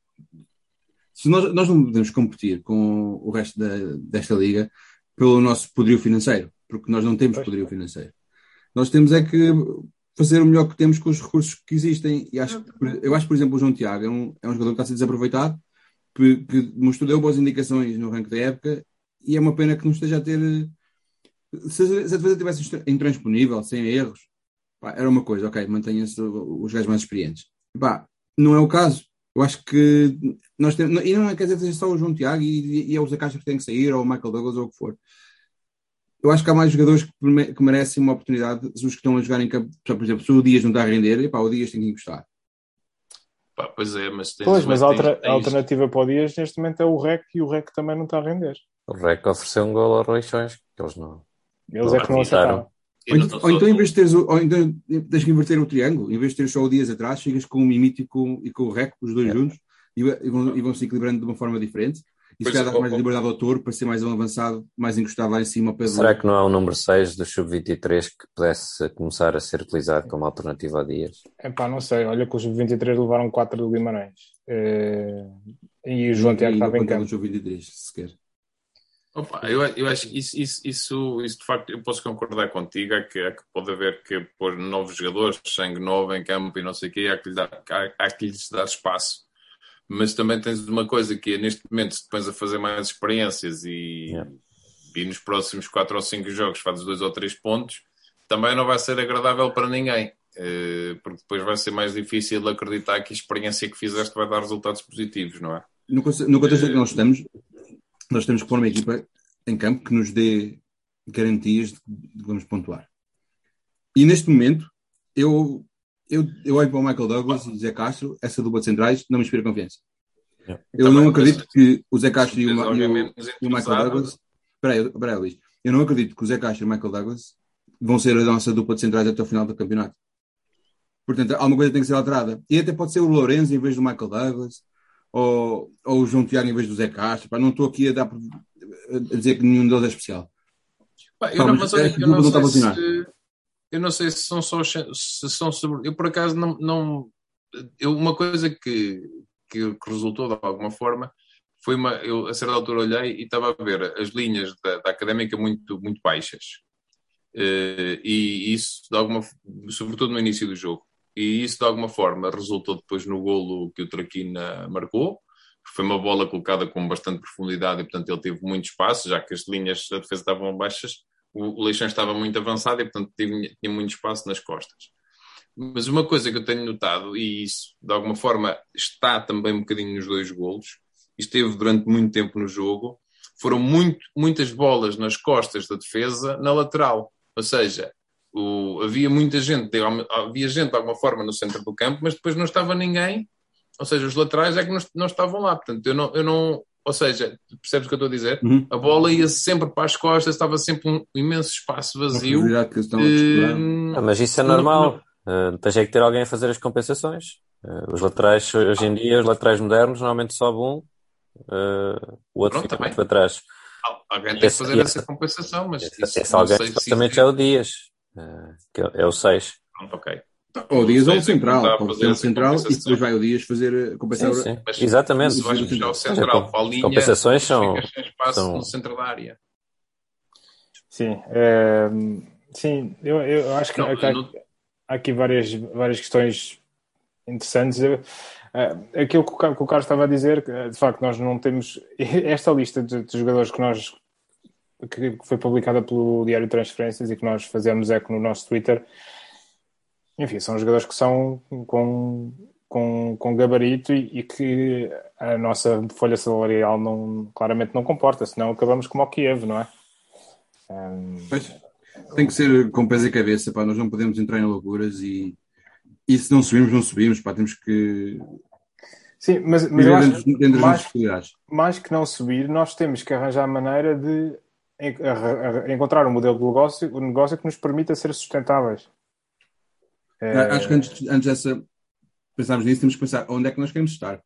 Se nós, nós não podemos competir com o resto da, desta liga pelo nosso poderio financeiro, porque nós não temos poderio financeiro. Nós temos é que fazer o melhor que temos com os recursos que existem. E acho, que, por- eu acho, por exemplo, o João Tiago é um, é um jogador que está a ser desaproveitado, que, que mostrou, deu boas indicações no ranking da época, e é uma pena que não esteja a ter. Se, se a defesa tivesse intransponível, sem erros, pá, era uma coisa, ok, mantenha-se os gajos mais experientes. Pá, não é o caso. Eu acho que nós temos, e não é quer dizer que seja só o João Tiago e, e é o Castro que tem que sair, ou o Michael Douglas, ou o que for. Eu acho que há mais jogadores que, que merecem uma oportunidade, os que estão a jogar em campo, por exemplo, se o Dias não está a render, epá, o Dias tem que encostar. Pá, pois é, mas tens, Pois, mas a, tens- a alternativa para o Dias neste momento é o REC e o REC também não está a render. O Rec ofereceu um gol ao Reixões, que eles não. Eles é que não aceitaram. Ou, então- ou então, em vez de teres, o- ou então, tens que inverter o triângulo, em vez de ter só o Dias atrás, chegas com o Mimito e com, e com o Rec, os dois É. juntos, e, e vão, e vão se equilibrando de uma forma diferente. E se calhar dá mais liberdade ao autor para ser mais um avançado, mais encostado lá em cima. Para Será que não há um número 6 do Sub-23 que pudesse começar a ser utilizado como alternativa a Dias? É pá, não sei. Olha que os Sub-23 levaram 4 do Guimarães. Uh, e o João Tiago estava em campo. Sub-23, sequer. Opa, eu, eu acho que isso, isso, isso, isso, de facto eu posso concordar contigo, é que, é que pode haver que pôr novos jogadores, sangue novo em campo e não sei o quê, há que, lhe dar, há, há que lhes dar espaço. Mas também tens uma coisa que é, neste momento, se depois a fazer mais experiências e, yeah. e nos próximos 4 ou 5 jogos fazes 2 ou 3 pontos, também não vai ser agradável para ninguém. Eh, porque depois vai ser mais difícil acreditar que a experiência que fizeste vai dar resultados positivos, não é? No, no contexto que nós estamos, nós temos que pôr uma equipa em campo que nos dê garantias de que vamos pontuar. E neste momento, eu, eu, eu olho para o Michael Douglas e o Zé Castro, essa dupla de centrais, não me inspira confiança. Eu Também, não acredito que o Zé Castro e o, e o, e o Michael Douglas. Espera aí, Luís. Eu não acredito que o Zé Castro e o Michael Douglas vão ser a nossa dupla de centrais até o final do campeonato. Portanto, alguma coisa tem que ser alterada. E até pode ser o Lourenço em vez do Michael Douglas ou, ou o João Tiago em vez do Zé Castro. Pá, não estou aqui a, dar, a dizer que nenhum deles é especial. Pá, eu, não, mas, olha, eu, não sei se, eu não sei se são só se são sobre. Eu por acaso não. não eu, uma coisa que, que, que, resultou de alguma forma foi uma. Eu a certa altura olhei e estava a ver as linhas da, da académica muito, muito baixas. Uh, e isso, de alguma, sobretudo no início do jogo e isso de alguma forma resultou depois no golo que o Traquina marcou. Foi uma bola colocada com bastante profundidade e, portanto, ele teve muito espaço, já que as linhas da defesa estavam baixas, o, Leixão estava muito avançado e, portanto, tinha, tinha muito espaço nas costas. Mas uma coisa que eu tenho notado, e isso de alguma forma está também um bocadinho nos dois golos, esteve durante muito tempo no jogo, foram muito, muitas bolas nas costas da defesa na lateral. Ou seja, o, havia muita gente, havia gente de alguma forma no centro do campo, mas depois não estava ninguém, ou seja, os laterais é que não, não estavam lá. Portanto, eu não, eu não, ou seja, percebes o que eu estou a dizer? Uhum. A bola ia sempre para as costas, estava sempre um imenso espaço vazio. Uh, ah, mas isso é normal. Uh, tens é que ter alguém a fazer as compensações. Uh, os laterais, hoje em dia, os laterais modernos, normalmente sobe um, uh, o outro Pronto, fica muito para trás. Alguém tem que fazer esse, essa compensação, mas esse, esse alguém supostamente é o Dias. Que é o 6. ok. Ou o Dias ou o Central. Pode ser o Central e depois vai o Dias fazer compensar. Sim, sim. Mas, Exatamente. Se vais puxar o Central para a linha, compensações são, sem espaço são... no centro da área. Sim, é, sim eu, eu acho que, não, há, não... há, aqui várias, várias questões interessantes. Eu, é, aquilo que o, que o Carlos estava a dizer, de facto, nós não temos esta lista de, de jogadores que nós que foi publicada pelo Diário de Transferências e que nós fazemos eco no nosso Twitter. Enfim, são jogadores que são com, com, com gabarito e, e que a nossa folha salarial não, claramente não comporta, senão acabamos como o Kiev, não é? Um... Pois, tem que ser com pés e cabeça, pá, nós não podemos entrar em loucuras e, e se não subimos, não subimos, pá, temos que Sim, mas, mas eu acho mais, mais que não subir, nós temos que arranjar a maneira de encontrar um modelo de negócio, um negócio que nos permita ser sustentáveis. É... Acho que antes, antes dessa pensarmos nisso, temos que pensar onde é que nós queremos estar.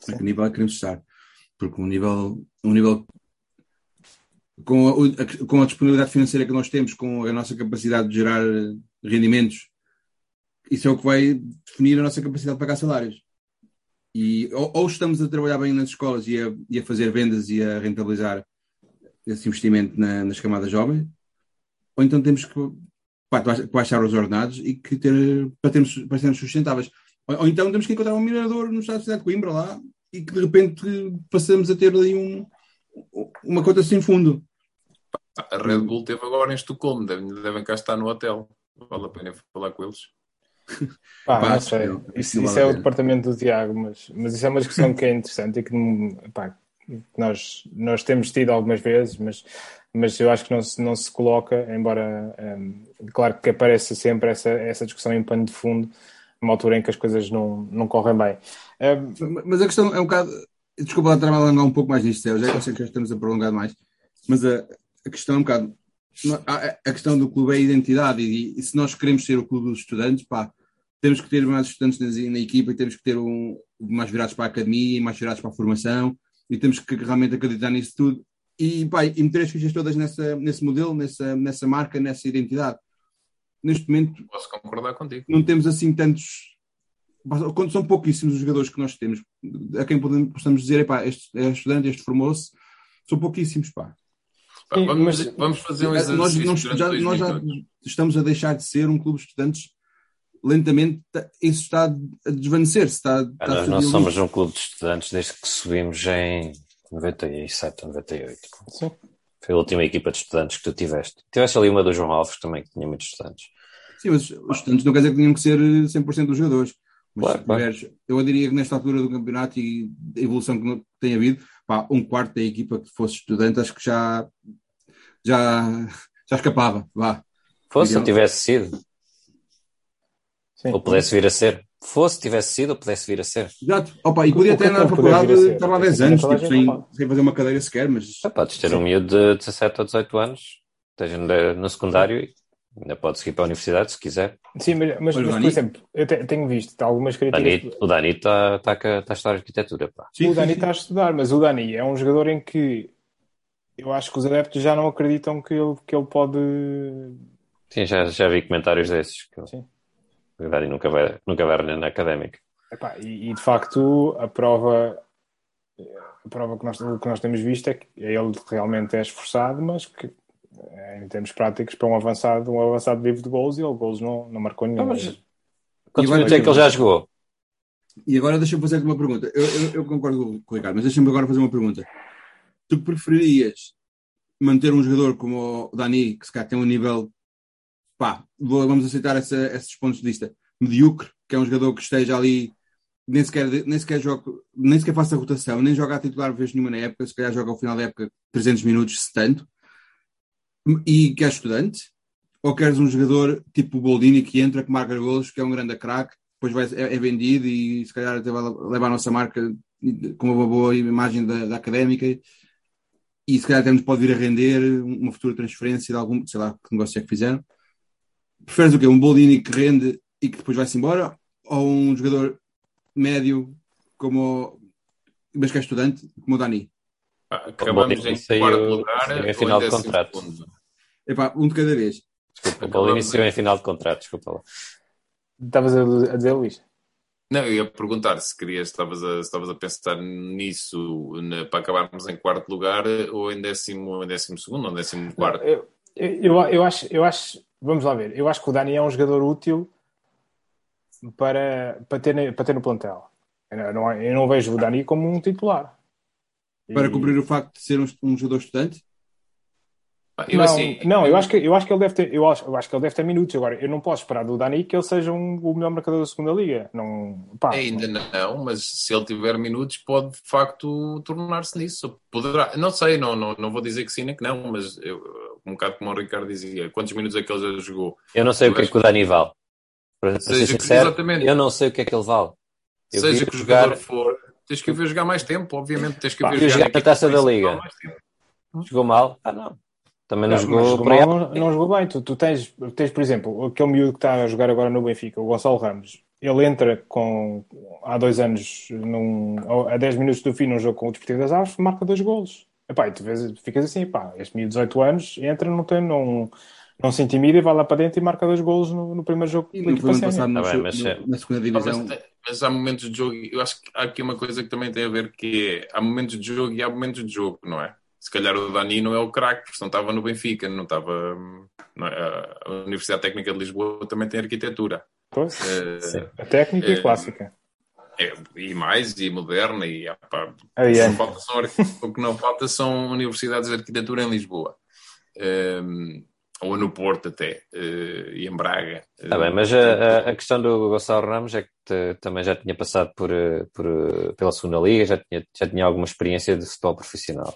Sim. A que nível é que queremos estar. Porque um nível, um nível com a, com a disponibilidade financeira que nós temos, com a nossa capacidade de gerar rendimentos, isso é o que vai definir a nossa capacidade de pagar salários. E ou, ou estamos a trabalhar bem nas escolas e a, e a fazer vendas e a rentabilizar esse investimento na, nas camadas jovens, ou então temos que pá, baixar os ordenados e que ter, para, termos, para sermos sustentáveis. Ou, ou, então temos que encontrar um minerador no estado de cidade de Coimbra lá e que de repente passamos a ter ali um, uma conta sem fundo. A Red Bull teve agora em Estocolmo, devem, devem cá estar no hotel. Vale a pena falar com eles. Pá, pá, não sei. Isso, isso é o departamento do Tiago, mas, mas isso é uma discussão que é interessante e que pá, nós, nós temos tido algumas vezes, mas, mas eu acho que não se, não se coloca, embora, um, claro que aparece sempre essa, essa discussão em pano de fundo, numa altura em que as coisas não, não correm bem. Um, mas a questão é um bocado. Desculpa lá trabalhar um pouco mais nisto, Sérgio, já eu sei que já estamos a prolongar mais, mas a, a questão é um bocado. A, a, questão do clube é a identidade, e, e, se nós queremos ser o clube dos estudantes, pá, temos que ter mais estudantes na, na equipa e temos que ter um, mais virados para a academia, mais virados para a formação e temos que realmente acreditar nisso tudo e, pá, e meter as fichas todas nessa, nesse modelo, nessa, nessa marca, nessa identidade. Neste momento. Posso concordar contigo. Não temos assim tantos. Quando são pouquíssimos os jogadores que nós temos, a quem podemos, possamos dizer, pá, este é estudante, este formou-se, são pouquíssimos, pá. Pá, vamos, mas, vamos fazer um exercício. Nós, não, já, nós já estamos a deixar de ser um clube de estudantes lentamente isso está a desvanecer-se. Está, está nós não somos um clube de estudantes desde que subimos em 97 98. Sim. Foi a última equipa de estudantes que tu tiveste. Tiveste ali uma do João Alves também, que tinha muitos estudantes. Sim, mas os estudantes não quer dizer que tinham que ser 100% dos jogadores. Mas claro, claro. eu diria que nesta altura do campeonato e a evolução que tem havido, pá, um quarto da equipa que fosse estudante, acho que já, já, já escapava. Vá. Fosse, se tivesse sido. Sim. Ou pudesse vir a ser. Fosse, tivesse sido, ou pudesse vir a ser. Exato. Opa, e podia ter na faculdade, estar lá 10 anos, tipo, sem, sem fazer uma cadeira sequer, mas... Ah, podes ter Sim. um miúdo de 17 ou 18 anos, esteja no secundário e ainda pode seguir para a universidade se quiser. Sim, mas, mas, mas por exemplo, eu tenho visto algumas críticas... o Dani está tá, tá a estudar arquitetura, pá. Sim, o Dani está a estudar, mas o Dani é um jogador em que eu acho que os adeptos já não acreditam que ele, que ele pode... Sim, já, já vi comentários desses. Que... Sim. O Dani nunca vai, nunca vai render na académica. Epá, e, e, de facto a prova a prova que nós, que nós temos visto é que ele realmente é esforçado, mas que em termos práticos para um avançado, um avançado livre de gols e ele gols não, não marcou nenhum. Mas, quantos minutos é que ele já jogou? E agora deixa-me fazer-te uma pergunta. Eu, eu, eu, concordo com o Ricardo, mas deixa-me agora fazer uma pergunta. Tu preferirias manter um jogador como o Dani, que se calhar tem um nível pá, vamos aceitar essa, esses pontos de vista. Mediocre, que é um jogador que esteja ali, nem sequer, nem sequer, joga, nem sequer faça rotação, nem joga a titular vez nenhuma na época, se calhar joga ao final da época 300 minutos, se tanto, e que é estudante, ou queres um jogador tipo o Boldini que entra, que marca golos, que é um grande craque, depois vai, é, é, vendido e se calhar até vai levar a nossa marca com uma boa imagem da, da académica e se calhar até nos pode vir a render uma futura transferência de algum, sei lá, que negócio é que fizeram. Preferes o quê? Um Boldini que rende e que depois vai-se embora? Ou um jogador médio como mas que é estudante, como o Dani? Ah, acabamos em quarto lugar. Em final de contrato. Epá, um de cada vez. Desculpa, o Boldini saiu em final de contrato, desculpa lá. Estavas a dizer, Luís? Não, eu ia perguntar se querias, estavas a, estavas a pensar nisso na, para acabarmos em quarto lugar ou em décimo, em décimo segundo ou em décimo quarto. Eu, eu, eu, acho, eu acho vamos lá ver. Eu acho que o Dani é um jogador útil para, para, ter, para ter no plantel. Eu não, eu não vejo o Dani como um titular. Para e... cobrir o facto de ser um, um jogador estudante? Eu, não, assim, não eu, acho que, eu acho que ele deve ter eu acho, eu acho que ele deve ter minutos agora eu não posso esperar do Dani que ele seja um, o melhor marcador da segunda liga não, pá, ainda não, mas se ele tiver minutos pode de facto tornar-se nisso poderá, não sei, não, não, não vou dizer que sim nem que não, mas eu, um bocado como o Ricardo dizia, quantos minutos é que ele já jogou? Eu não sei o que é que o Dani vale. Para ser Seja sincero, exatamente. eu não sei o que é que ele vale. Eu Seja que o jogar... for, tens que o ver jogar mais tempo, obviamente. Tens que o ver jogar, jogar na taça da liga. Jogou mal? Ah, não. Também não, não jogou, jogou mal, não, não, jogou bem. Tu, tu tens, tens, por exemplo, aquele miúdo que está a jogar agora no Benfica, o Gonçalo Ramos. Ele entra com, há dois anos, num, a 10 minutos do fim, num jogo com o Desportivo das Aves, marca dois golos. Epá, e tu vês, ficas assim, pá, este miúdo de 18 anos entra, não, tem, não, não se intimida e vai lá para dentro e marca dois golos no, no primeiro jogo. E no ano passado no, tá bem, mas, no, na segunda divisão. Mas, mas, há momentos de jogo, eu acho que há aqui uma coisa que também tem a ver que é, há momentos de jogo e há momentos de jogo, não é? Se calhar o Dani não é o craque, porque não estava no Benfica, não estava. Não é? A Universidade Técnica de Lisboa também tem arquitetura. Pois, é, a técnica é, e clássica. É, e mais, e moderna, e opa, ah, yeah. o que não falta são universidades de arquitetura em Lisboa. Um, ou no Porto até, uh, e em Braga. Tá bem, mas a, a, questão do Gonçalo Ramos é que te, também já tinha passado por, eh, por, eh, pela segunda liga, já tinha, já tinha alguma experiência de futebol profissional.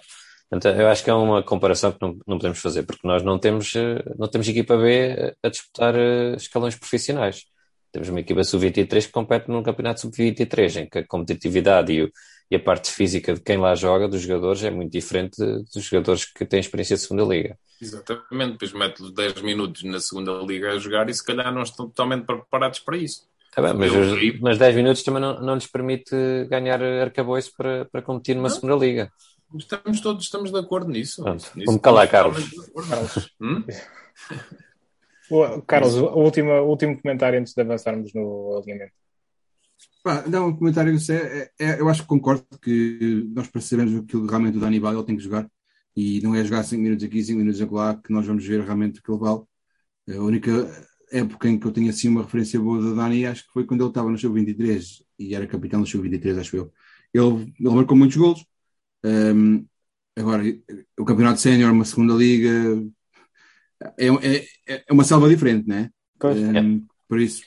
Portanto, eu acho que é uma comparação que não, não podemos fazer, porque nós não temos, não temos equipa B a disputar escalões profissionais. Temos uma equipa sub-23 que compete num campeonato sub-23, em que a competitividade e, o, e, a parte física de quem lá joga, dos jogadores, é muito diferente dos jogadores que têm experiência de segunda liga. Exatamente, depois mete 10 minutos na segunda liga a jogar e se calhar não estão totalmente preparados para isso. Tá bem, mas, os- mas 10 minutos também não, não lhes permite ganhar arcabouço para, para competir numa Não. segunda liga. Estamos todos estamos de acordo nisso. Pronto, Nisso vou-me calar, estamos Carlos. totalmente de acordo. Hum? O- Carlos, o último, o último comentário antes de avançarmos no alinhamento. Pá, não, um comentário é, é- eu acho que concordo que nós percebemos aquilo que realmente o Dani vale, ele tem que jogar e não é jogar 5 minutos aqui, 5 minutos acolá que nós vamos ver realmente o que ele vale. A única época em que eu tenho assim uma referência boa do Dani acho que foi quando ele estava no seu 23 e era capitão do seu 23, acho eu. Ele, ele marcou muitos golos. Hum, agora, o campeonato sénior, uma segunda liga, é, é, é uma selva diferente, não é? Pois. Hum, Por isso,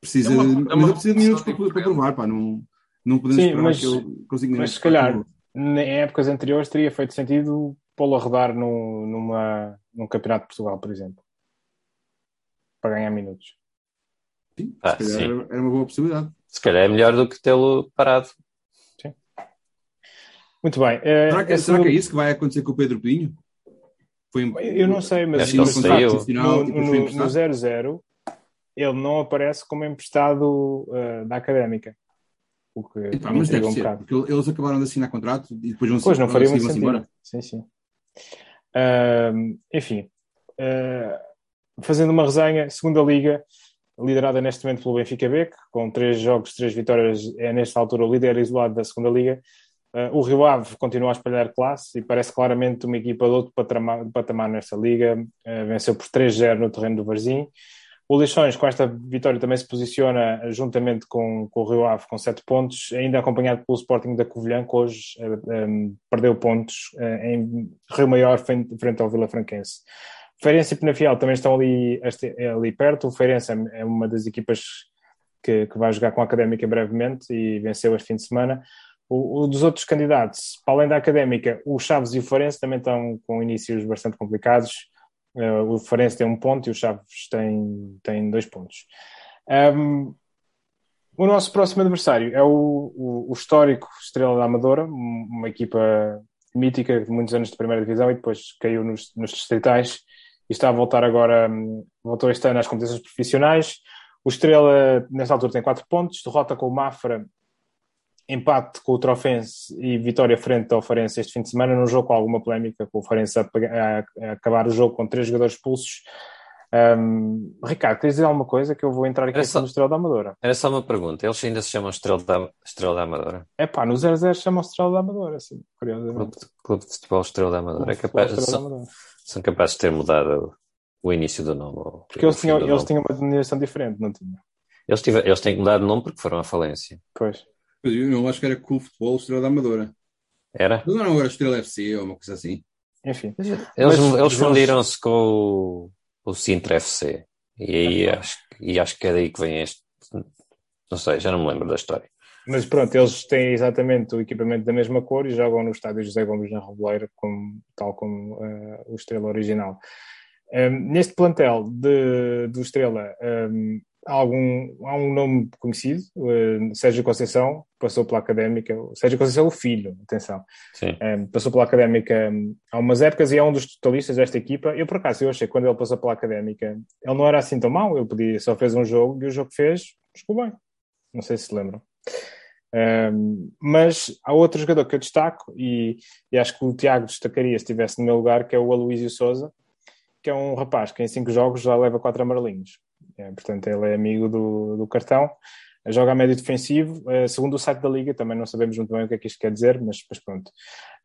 precisa, É uma- é mas uma ele precisa de minutos para, para provar, pá, não, não podemos Sim, esperar mas- que ele consiga Mas se calhar, em épocas anteriores, teria feito sentido pô-lo a rodar no, numa, num campeonato de Portugal, por exemplo. Para ganhar minutos. Sim, Ah, se calhar sim. era, uma boa possibilidade. Se calhar é melhor do que tê-lo parado. Muito bem. eh, Será que, será que é isso que vai acontecer com o Pedro Pinho? Foi, Eu não sei, mas Acho que ele saiu. facto, Profissional, no, no, foi no emprestado? 0-0 ele não aparece como emprestado eh, da académica. O que mas deve um ser, bocado. porque eles acabaram de assinar contrato e depois vão Pois, não faria muito vão-se sentido. embora. Sim, sim. Ahm, enfim, ah, fazendo uma resenha, segunda liga, liderada neste momento pelo Benfica B, que com três jogos, três vitórias, é nesta altura o líder isolado da segunda liga. Ah, o Rio Ave continua a espalhar classe e parece claramente uma equipa de outro patamar, patamar nesta liga. Ah, venceu por 3-0 no terreno do Varzim. O Leixões, com esta vitória, também se posiciona juntamente com, com o Rio Ave com 7 pontos, ainda acompanhado pelo Sporting da Covilhã, que hoje eh, em, perdeu pontos eh, em Rio Maior frente, ao Vila Franquense. Feirense e Penafiel também estão ali, ali perto. O Feirense é uma das equipas que, que vai jogar com a Académica brevemente e venceu este fim de semana. O, o dos outros candidatos, para além da Académica, o Chaves e o Feirense também estão com inícios bastante complicados. Uh, o Farense tem um ponto e o Chaves tem, tem dois pontos. Um, o nosso próximo adversário é o, o, o histórico Estrela da Amadora, um- uma equipa mítica de muitos anos de primeira divisão e depois caiu nos, nos distritais e está a voltar agora, hum, voltou este ano às competições profissionais. O Estrela, nesta altura, tem quatro pontos, derrota com o Mafra, empate com o Trofense e vitória frente ao Farense este fim de semana, num jogo com alguma polémica, com o Farense a, a- a acabar o jogo com três jogadores expulsos. Um, Ricardo, queres dizer alguma coisa que eu vou entrar aqui Era em só- do Estrela da Amadora? Era só uma pergunta. Eles ainda se chamam Estrela da, Estrela da Amadora? É pá, no 0-0 chamam Estrela da Amadora, assim, Clube, curiosamente. de- Clube de Futebol Estrela da Amadora. É Futebol capaz, Estrela da são, Amadora. são capazes de ter mudado o início do nome. Porque eles tinham, eles nome. tinham uma denominação diferente, não tinham? Eles, tiver- eles têm que mudar de nome porque foram à falência. Pois. Mas eu não acho que era Cool Futebol Estrela da Amadora. Era? Mas não era Estrela FC ou uma coisa assim. Enfim. Eles, Mas- eles fundiram-se com o, o Sintra FC. E aí acho, e acho que é daí que vem este. Não sei, já não me lembro da história. Mas pronto, eles têm exatamente o equipamento da mesma cor e jogam no estádio José Gomes na Reboleira, como, tal como eh, o Estrela original. Um, neste plantel de, do Estrela um, há, algum, há um nome conhecido, uh, Sérgio Conceição, passou pela Académica, Sérgio Conceição o filho, atenção, um, passou pela Académica um, há umas épocas e é um dos totalistas desta equipa. Eu, por acaso, eu achei que quando ele passou pela Académica, ele não era assim tão mau, ele podia, só fez um jogo e o jogo que fez, ficou bem. Não sei se se lembram. Um, mas há outro jogador que eu destaco e, e acho que o Tiago destacaria se estivesse no meu lugar, que é o Aloísio Souza, que é um rapaz que em cinco jogos já leva quatro amarelinhos. É, portanto, ele é amigo do, do cartão, joga a médio defensivo, eh, segundo o site da Liga, também não sabemos muito bem o que é que isto quer dizer, mas, mas pronto.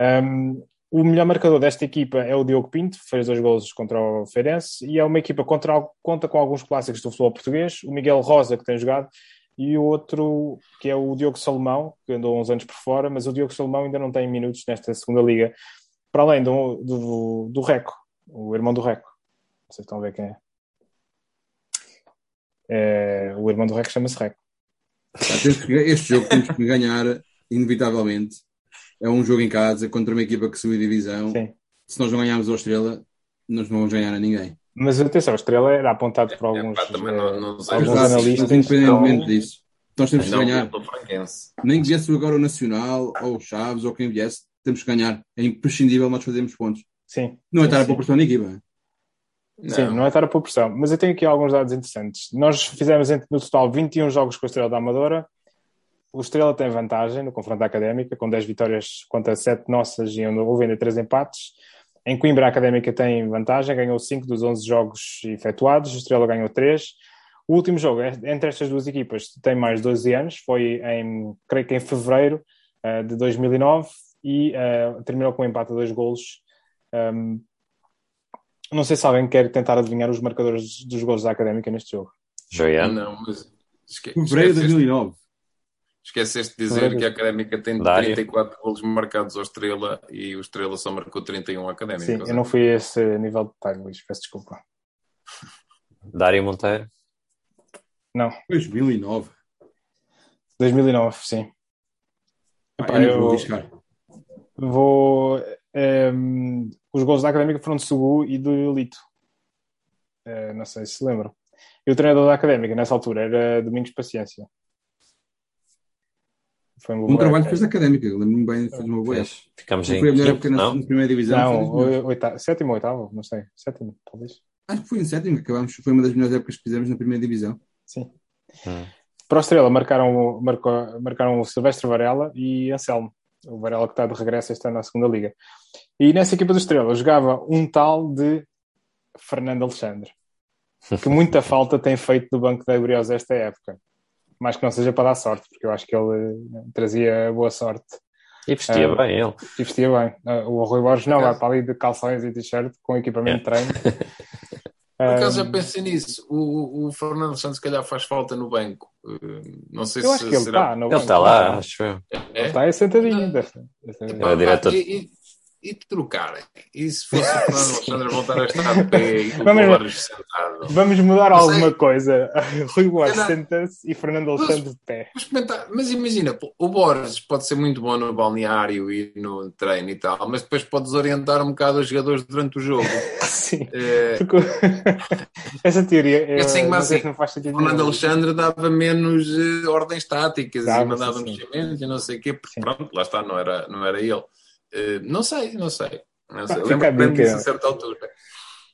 Um, o melhor marcador desta equipa é o Diogo Pinto, fez dois golos contra o Feirense, e é uma equipa contra, conta com alguns clássicos do futebol português, o Miguel Rosa, que tem jogado, e o outro, que é o Diogo Salomão, que andou uns anos por fora, mas o Diogo Salomão ainda não tem minutos nesta segunda liga, para além do, do, do Reco, o irmão do Reco. Vocês estão a ver quem é. É, o irmão do Reco chama-se que- Este jogo temos que ganhar, inevitavelmente. É um jogo em casa contra uma equipa que subiu divisão. Sim. Se nós não ganharmos a Estrela, nós não vamos ganhar a ninguém. Mas atenção, a estrela era apontado por alguns, pá, também não- não eh, alguns analistas. mas independentemente não- disso, nós temos que ganhar. Nem que viesse agora o Nacional, ou o Chaves, ou quem viesse, temos que ganhar. É imprescindível nós fazermos pontos. Sim. Não é estar a sim. pressão na equipa. Sim, não é estar a pôr pressão. Mas eu tenho aqui alguns dados interessantes. Nós fizemos no total 21 jogos com a Estrela da Amadora. O Estrela tem vantagem no confronto académica, com 10 vitórias contra 7 nossas e houve ainda 3 empates. Em Coimbra, a Académica tem vantagem, ganhou 5 dos 11 jogos efetuados, o Estrela ganhou 3. O último jogo entre estas duas equipas tem mais 12 anos, foi em, creio que em fevereiro uh, de 2009 e uh, terminou com um empate a dois golos. Um, não sei se alguém quer tentar adivinhar os marcadores dos golos da Académica neste jogo. Joiano? Não, mas... Esque... Fevereiro de 2009. Esqueceste de dizer que a Académica tem Dário. 34 golos marcados ao Estrela e o Estrela só marcou 31 à Académica. Sim, eu não fui a esse nível de detalhe, Luís, peço desculpa. Dário Monteiro? Não. 2009. 2009, sim. Ah, Epá, eu, eu vou. Vou. Um, ehm, os gols da Académica foram de Sugu e do Lito. Uh, não sei se se lembram. E o treinador da Académica, nessa altura, era Domingos Paciência. Foi um bom trabalho que fez da Académica, lembro-me bem, fez uma boa época. Ficamos não em foi a melhor época na, na primeira divisão. Não, oita... sétimo ou oitavo, não sei. Sétimo, talvez. Acho que foi em sétimo, acabamos, foi uma das melhores épocas que fizemos na primeira divisão. Sim. Hum. Para o Estrela marcaram, marcou, marcaram o Silvestre Varela e Anselmo. O Varela que está de regresso este ano na segunda liga. E nessa equipa do Estrela jogava um tal de Fernando Alexandre, que muita falta tem feito no banco da Briosa esta época mais que não seja para dar sorte, porque eu acho que ele eh, trazia boa sorte. E vestia uh, bem ele. E vestia bem. Uh, o Rui Borges não, vai para ali de calções e t-shirt com equipamento de treino. Por acaso já pensei nisso. O, o Fernando Santos, se calhar, faz falta no banco. não sei eu se acho que ele será... está. No ele está lá, acho eu. É? Ele está aí sentadinho. Deve, deve. É, diretor... e, e trocarem. E se fosse o Fernando Alexandre voltar a estar de pé e o Borges sentado? Vamos mudar alguma coisa. Rui Borges senta-se e Fernando Alexandre de pé. Mas imagina, o Borges pode ser muito bom no balneário e no treino e tal, mas depois pode desorientar um bocado os jogadores durante o jogo. Sim. É... Porque... Essa teoria é assim, mas assim, não faz sentido. Fernando Alexandre dava menos uh, ordens táticas dava, e mandava mexamentos e não sei o quê, porque sim. pronto, lá está, não era, não era ele. Eh, não sei, não sei. Não sei. Lembro-me disso a certa altura.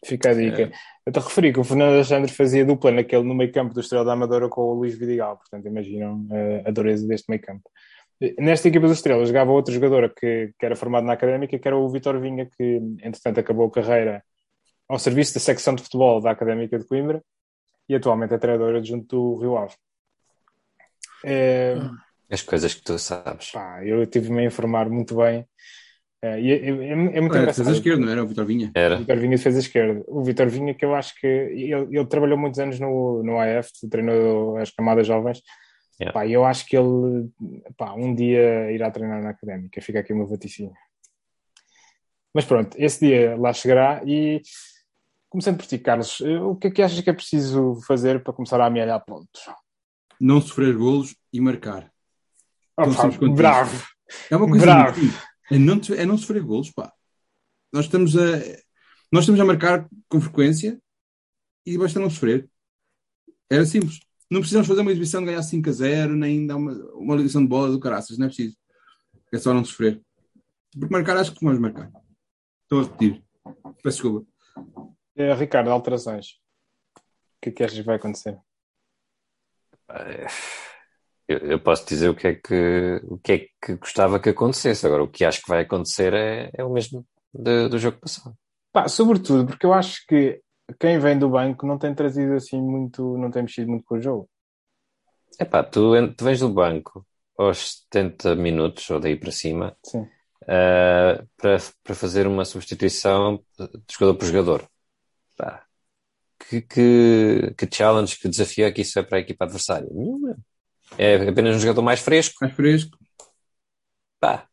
Fica a dica. É. Eu te referi que o Fernando Alexandre fazia dupla naquele no meio campo do Estrela da Amadora com o Luís Vidigal, portanto imaginam uh, a dureza deste meio campo. Nesta equipa do Estrela jogava outro jogador que, que era formado na Académica, que era o Vitor Vinha, que entretanto acabou a carreira ao serviço da secção de futebol da Académica de Coimbra e atualmente é treinador adjunto do Rio Ave. É... As coisas que tu sabes. Pá, eu tive-me a informar muito bem é, é, é, é muito era engraçado. esquerda, não era o Vitor Vinha? Era. O Vitor Vinha fez a esquerda. O Vitor Vinha, que eu acho que ele, ele, trabalhou muitos anos no, no AF, treinou as camadas jovens. Yeah. Pá, eu acho que ele pá, um dia irá treinar na académica. Fica aqui o meu vaticínio. Mas pronto, esse dia lá chegará e começando por ti, Carlos, eh, o que é que achas que é preciso fazer para começar a amealhar pontos? Não sofrer golos e marcar. Oh, pá, bravo! É uma coisa bravo. Muito é não, é não sofrer golos, pá. Nós estamos a, nós estamos a marcar com frequência e basta não sofrer. Era simples. Não precisamos fazer uma exibição de ganhar 5 a 0, nem dar uma, uma ligação de bola do caraças, não é preciso. É só não sofrer. Porque marcar, acho que vamos marcar. Estou a repetir. Peço desculpa. É, Ricardo, alterações. O que é que achas que vai acontecer? É eu, eu, posso dizer o que, é que, o que é que gostava que acontecesse. Agora, o que acho que vai acontecer é, é o mesmo de, do jogo passado. Pá, sobretudo porque eu acho que quem vem do banco não tem trazido assim muito, não tem mexido muito com o jogo. É pá, tu, tu vens do banco aos 70 minutos ou daí para cima uh, para, para fazer uma substituição de jogador por jogador. Pá, que, que, que challenge, que desafio é que isso é para a equipa adversária? Nenhuma. É apenas um jogador mais fresco. Mais fresco. Pá,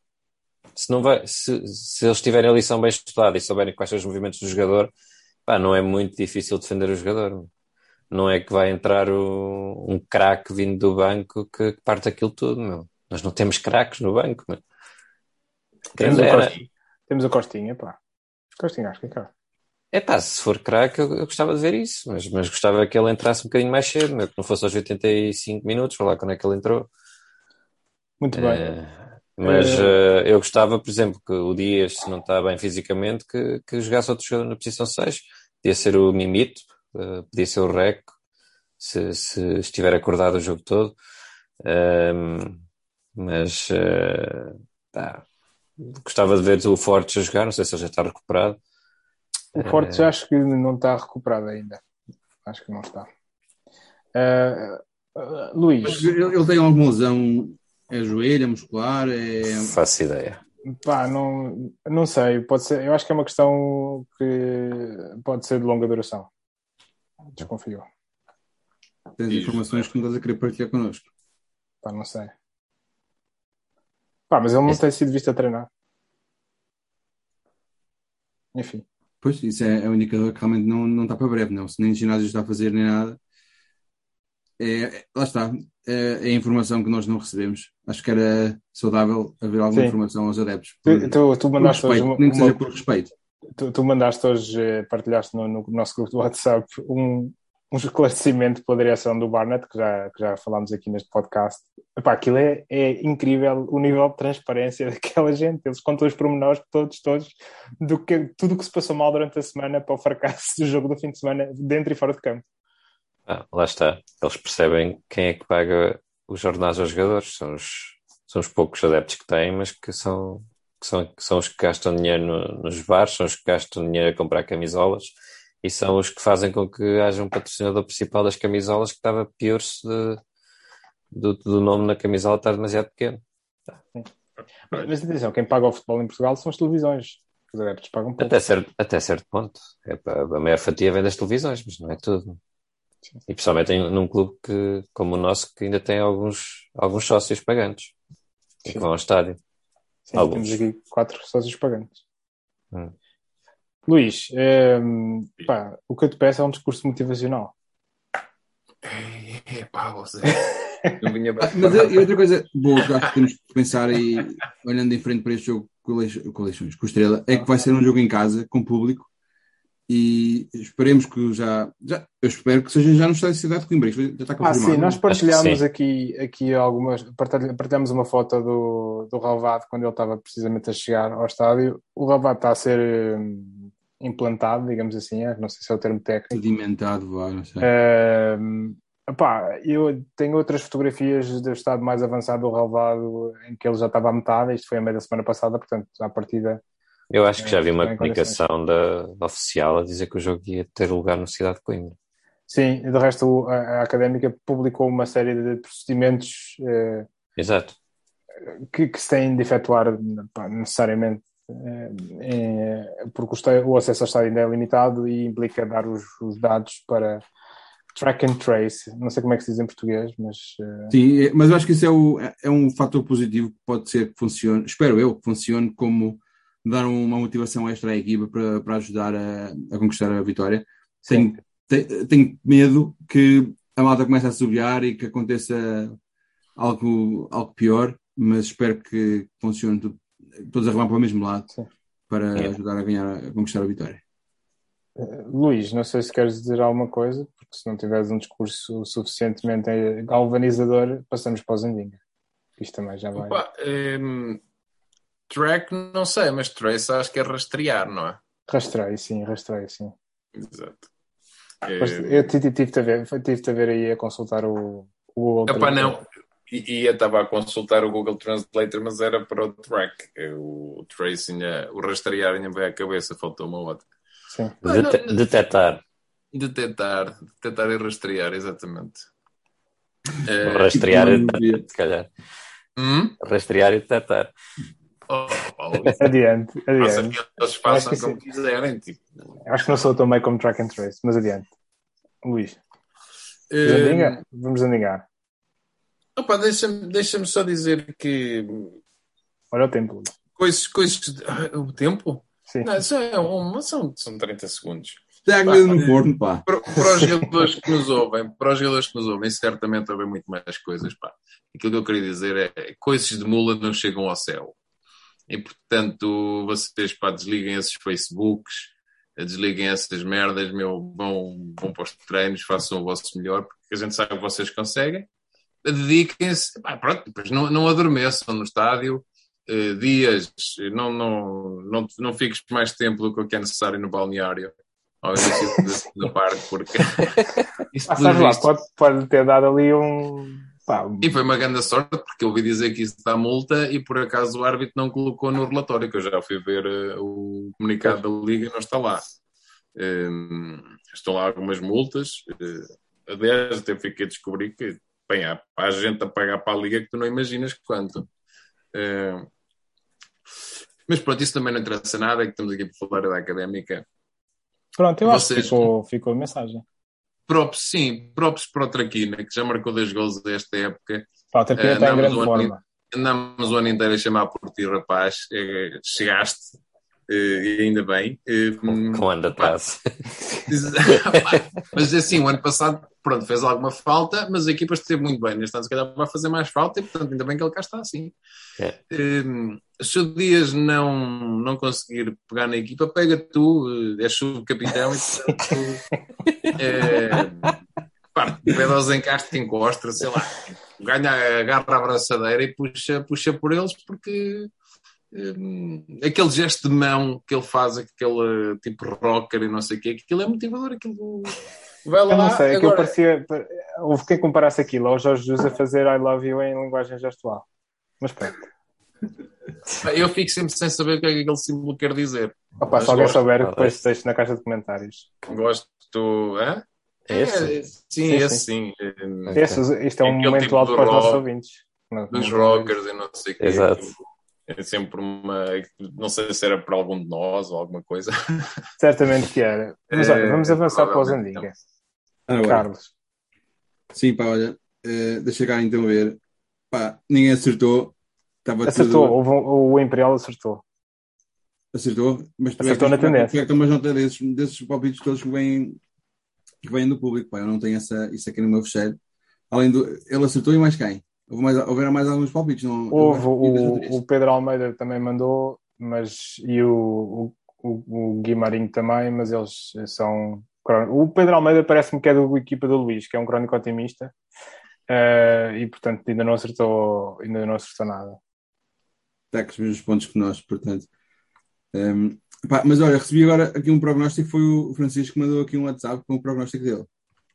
se, não vai, se, se eles tiverem a lição bem estudada e souberem quais são os movimentos do jogador, pá, não é muito difícil defender o jogador. Não é que vai entrar o, um craque vindo do banco que, que parte aquilo tudo, meu. Nós não temos craques no banco, meu. Temos, o Costinha, temos o Costinha, pá. Costinha, acho que é caro. É pá, se for craque, eu, eu, gostava de ver isso, mas, mas gostava que ele entrasse um bocadinho mais cedo, que não fosse aos 85 minutos, vou lá quando é que ele entrou. Muito bem. É, mas é... eu gostava, por exemplo, que o Dias, se não está bem fisicamente, que, que jogasse outro jogador na posição 6, podia ser o Mimito, podia ser o Reco, se, se estiver acordado o jogo todo. Um, mas uh, tá. gostava de ver o Fortes a jogar, não sei se ele já está recuperado. O Fortes uh, acho que não está recuperado ainda. Acho que não está. Uh, Luís. Ele, ele, tem alguma lesão? É joelho, é muscular? É... Faço ideia. Pá, não, não sei. Pode ser, eu acho que é uma questão que pode ser de longa duração. Desconfio. Tens informações que não estás a querer partilhar connosco? Pá, não sei. Pá, mas ele não tem sido visto a treinar. Enfim. Pois, isso é, é um indicador que realmente não, não está para breve, não. Se nem ginásio está a fazer nem nada. É, lá está. É, é, informação que nós não recebemos. Acho que era saudável haver alguma Sim. informação aos adeptos. Por, tu, tu, tu mandaste respeito, hoje nem que seja por respeito. Tu, tu mandaste hoje, eh, partilhaste no, no, nosso grupo do WhatsApp um, um esclarecimento pela direção do Barnett, que já, que já falámos aqui neste podcast. Epá, aquilo é, é incrível o nível de transparência daquela gente. Eles contam os pormenores todos, todos, do que, tudo o que se passou mal durante a semana para o fracasso do jogo do fim de semana, dentro e fora de campo. Ah, lá está. Eles percebem quem é que paga os jornais aos jogadores. São os, são os poucos adeptos que têm, mas que são, que são, que são os que gastam dinheiro no, nos bares, são os que gastam dinheiro a comprar camisolas e são os que fazem com que haja um patrocinador principal das camisolas que estava pior-se do, do nome na camisola estar demasiado pequeno. Mas atenção, quem paga o futebol em Portugal são as televisões. Os adeptos pagam pouco. Até certo, até certo ponto. É, a maior fatia vem das televisões, mas não é tudo. Sim. E principalmente em, num clube que, como o nosso que ainda tem alguns, alguns sócios pagantes Sim. que vão ao estádio. Sim, alguns. temos aqui quatro sócios pagantes. Hum. Luís, um, pá, o que eu te peço é um discurso motivacional. É, pá, você. Mas e outra coisa boa que acho que temos que pensar e olhando em frente para este jogo com eleições, com Estrela, é que vai ser um jogo em casa, com público, e esperemos que já, já eu espero que seja já no estádio de Cidade de Coimbra. Já está confirmado. Ah, sim, nós partilhámos aqui, aqui algumas, partilhamos uma foto do, do Ralvado quando ele estava precisamente a chegar ao estádio. O Ralvado está a ser hum, implantado, digamos assim, é, não sei se é o termo técnico. Sedimentado, vá, não sei. Uh, epá, eu tenho outras fotografias do estado mais avançado do Ralvado em que ele já estava à metade, isto foi a meia da semana passada, portanto, à partida eu acho que já vi uma comunicação da, da, oficial a dizer que o jogo ia ter lugar no Cidade de Coimbra. Sim, de resto a, a Académica publicou uma série de procedimentos eh, Exato. Que, que, se têm de efetuar pá, necessariamente eh, porque o, acesso ao estádio ainda é limitado e implica dar os, os, dados para track and trace. Não sei como é que se diz em português, mas. Eh... Sim, é, mas eu acho que isso é, o, é um fator positivo que pode ser que funcione, espero eu, que funcione como dar uma motivação extra à equipa para, para ajudar a, a conquistar a vitória. Tenho, tenho medo que a malta comece a subir e que aconteça algo, algo pior, mas espero que funcione tudo, todos a remar para o mesmo lado Sim. para é. ajudar a ganhar, a conquistar a vitória. Uh, Luís, não sei se queres dizer alguma coisa, porque se não tiveres um discurso suficientemente galvanizador, passamos para o Zendinga. Isto também já vai. Opa, um, Track, não sei, mas trace acho que é rastrear, não é? Rastreio, sim, rastreio, sim. Exato. Eu tive-te a, ver, tive a ver aí a consultar o, o Google Epá, não. E eu estava a consultar o Google Translator, mas era para o track. O tracing, o rastrear ainda veio à cabeça, faltou uma outra. Sim. Det detetar. Detetar. Detetar e rastrear, exatamente. Rastrear e detetar, se calhar. Hum? Rastrear e detetar. Oh, Paulo, adiante, adiante. que eles façam como sim. quiserem. Tipo. Acho que não sou tão meio como track and trace, mas adiante. Luís. Uh, Vamos andingar. Opa, deixa-me deixa só dizer que. Olha o tempo. Coisas. coisas ah, o tempo? Sim. Não, são, são, são 30 segundos. Está no forno, pá. Para, para, os jogadores que nos ouvem, para os jogadores que nos ouvem, certamente haver muito mais coisas, pá. Aquilo que eu queria dizer é coisas de mula não chegam ao céu. E portanto, vocês pá, desliguem esses Facebooks, desliguem essas merdas, meu, vão, vão para os treinos, façam o vosso melhor, porque a gente sabe que vocês conseguem. Dediquem-se, pronto, depois não, não adormeçam no estádio, eh, dias, não, não, não, não fiques mais tempo do que é necessário no balneário. ao início da parte, porque isso Ah, lá, pode, pode ter dado ali um. Pá, E foi uma grande sorte, porque eu ouvi dizer que isso dá multa e por acaso o árbitro não colocou no relatório, que eu já fui ver eh, o comunicado da Liga e não está lá. Hum, estão lá algumas multas. eh, aliás, até fiquei a descobrir que bem, há, há gente a pagar para a Liga que tu não imaginas quanto. Eh, mas pronto, isso também não interessa nada, é que estamos aqui para falar da académica. pronto, eu acho que vocês- ficou, ficou a mensagem. Props, sim, props para o Traquina, que já marcou dois gols desta época. Pá, o Traquina Eh, está em grande forma. Andamos o ano inteiro a chamar por ti, rapaz. Eh, Chegaste, e ainda bem. Eh, hum, Com anda atrás. mas assim, o ano passado, pronto, fez alguma falta, mas a equipa esteve muito bem. Neste ano, se calhar, vai fazer mais falta e, portanto, ainda bem que ele cá está assim. É. Hum, se o Dias não, não conseguir pegar na equipa, pega tu, eh, és subcapitão e, portanto, é, pá, pede aos encastes que encosta, sei lá, ganha, agarra a abraçadeira e puxa, puxa por eles, porque hum, aquele gesto de mão que ele faz, aquele tipo rocker e não sei o quê, aquilo é motivador, aquilo vai lá. Eu não sei, aquilo agora- parecia. Houve quem comparasse aquilo ao Jorge Jesus a fazer I love you em linguagem gestual. Mas pronto. Eu fico sempre sem saber o que é que aquele símbolo quer dizer. Opa, se alguém gosto, souber, talvez. depois deixe na caixa de comentários. Gosto. Hã? É esse? É, sim, Sim, esse sim. Hum, Esse, isto é um momento tipo alto para os nossos ouvintes. Dos rockers e não sei o quê. Exato. É sempre uma. Não sei se era para algum de nós ou alguma coisa. Certamente que era. Mas olha, É, vamos avançar para o Zandinga. Agora. Carlos. Sim, pá, olha, eh, deixa cá então ver. Pá, ninguém acertou. Estava Acertou, tudo- um- o Imperial acertou. Acertou, mas tu Acertou é na que tendência. é que tomas nota desses, desses palpites todos que vêm, que vêm do público, pá. Eu não tenho essa, isso aqui no meu fecheiro. Além do. Ele acertou e mais quem? Mais, houveram mais alguns palpites? Não, Houve houve- o, o Pedro Almeida também mandou, mas e o, o, o, Guimarinho também, mas eles são. O Pedro Almeida parece-me que é do equipa do Luís, que é um crónico otimista, eh, e portanto ainda não acertou, ainda não acertou nada. está com os mesmos pontos que nós, portanto. Ehm, pá, mas olha, recebi agora aqui um prognóstico, foi o Francisco que mandou aqui um WhatsApp com o prognóstico dele.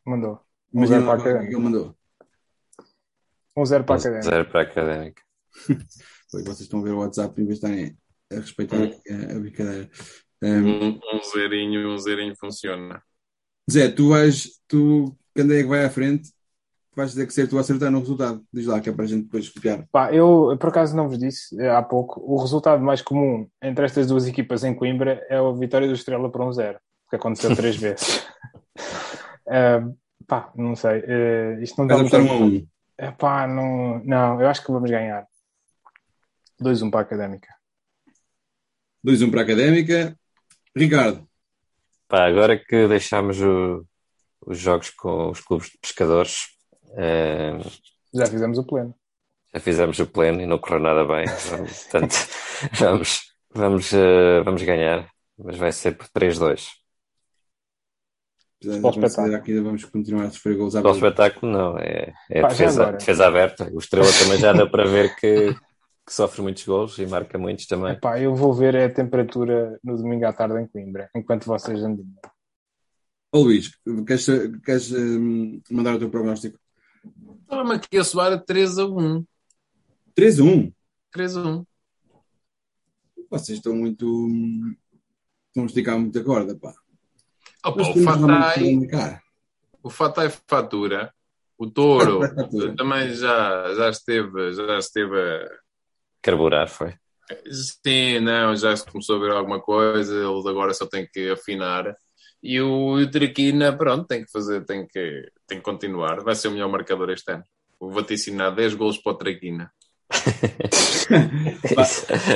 Mandou. Um Imagina zero para a o que académica. ele mandou. Um zero para a académica. Zero para a académica. Vocês estão a ver o WhatsApp em vez de estarem a respeitar Hum. a, a brincadeira. Ehm, Um, um zerinho, um zerinho funciona. Zé, tu vais, tu, quando é que vai à frente, vais dizer que ser tu a acertar no resultado. Diz lá, que é para a gente depois copiar. Pá, eu por acaso não vos disse eh, há pouco, o resultado mais comum entre estas duas equipas em Coimbra é a vitória do Estrela por um zero, que aconteceu três vezes. Eh, pá, não sei. eh, isto não dá Vais muito. um a um. É pá, não, não, eu acho que vamos ganhar. 2-1 para a académica. 2-1 para a Académica. Ricardo, Pá, agora que deixámos o- os jogos com os clubes de pescadores, eh, Já fizemos o pleno. já fizemos o pleno e não correu nada bem. Portanto, vamos, vamos, eh, vamos ganhar, mas vai ser por 3-2. Apesar de considerar que ainda vamos continuar a sofrer gols à Para o espetáculo, não, é, é Pá, defesa, agora. defesa aberta. O Estrela também já deu para ver que, que sofre muitos gols e marca muitos também. Epá, eu vou ver a temperatura no domingo à tarde em Coimbra, enquanto vocês andam. Ó Luís, queres, queres hum, mandar o teu prognóstico? Estava-me aqui a soar a 3 a 1. 3-1. 3 a 1. Vocês estão muito. hum, Estão a esticar muito a corda, pá. Opa, Nós o Fatai, comunicar. o Fatai fatura. O Touro Fatura. também já, já esteve, já esteve a... Carburar foi. Sim, não, já se começou a ver alguma coisa, eles agora só têm que afinar. E o, o Traquina, pronto, tem que fazer, tem que, tem que continuar. Vai ser o melhor marcador este ano. Vou vaticinar 10 golos para o Traquina.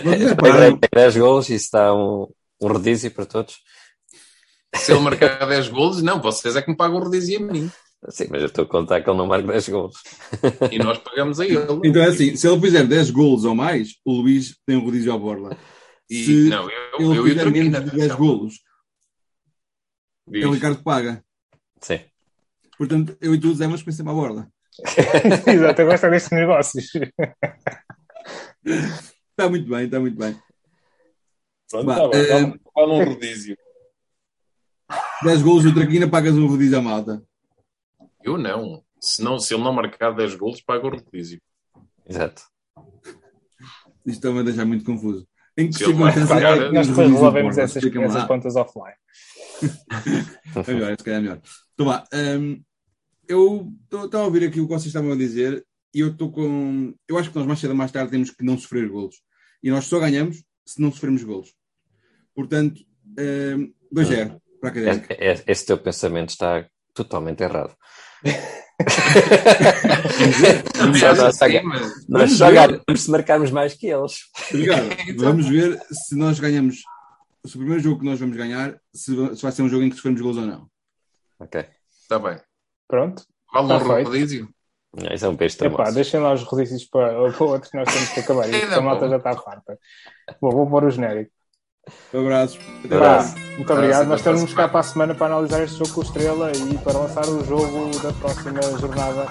Tem repara, 10 gols e isso está um, um rodízio para todos. Se ele marcar 10 golos, não, vocês é que me pagam o rodízio a mim. Sim, mas eu estou a contar que ele não marca 10 gols. E nós pagamos a ele. então é assim: se ele fizer 10 golos ou mais, o Luís tem um rodízio à borla. E, Se não, eu, ele eu e o fizer Traquina. menos de 10 golos, Diz. é o Ricardo que paga. Sim. Portanto, eu e tu, Zé, vamos pensar à borla. Exato, eu gosto destes negócios. Está muito bem, está muito bem. Pronto, Bah, tá bem, eh, vale- vale um rodízio. 10 gols do Traquina, pagas um rodízio à malta. Eu não. Se, não. se ele não marcar 10 gols, paga o rodízio. Exato. Isto também deixa muito confuso. Em que circunstâncias é que Nós os depois resolvemos essas, essas contas offline. É melhor, se calhar é melhor. Então vá, hum, eu estou a ouvir aqui o que vocês estavam a dizer e eu estou com. Eu acho que nós mais cedo ou mais tarde temos que não sofrer golos. E nós só ganhamos se não sofremos golos. Portanto, hum, 2-0 para a Académica. Esse teu pensamento está totalmente errado. Nós só Nós ganhamos se marcarmos mais que eles. Obrigado. Vamos ver se nós ganhamos. Se o primeiro jogo que nós vamos ganhar, se, se vai ser um jogo em que sofremos golos ou não. Ok. Está bem. Pronto. Vale Tá um rodízio? Não, Isso é um peixe Epá, deixem lá os rodízios para, para outros que nós temos que acabar. Isto, a malta bom. já está farta. Bom, vou pôr o genérico. Um abraço. Lá. muito obrigado. Nós estamos cá semana. para a semana para analisar este jogo com o Estrela e para lançar o jogo da próxima jornada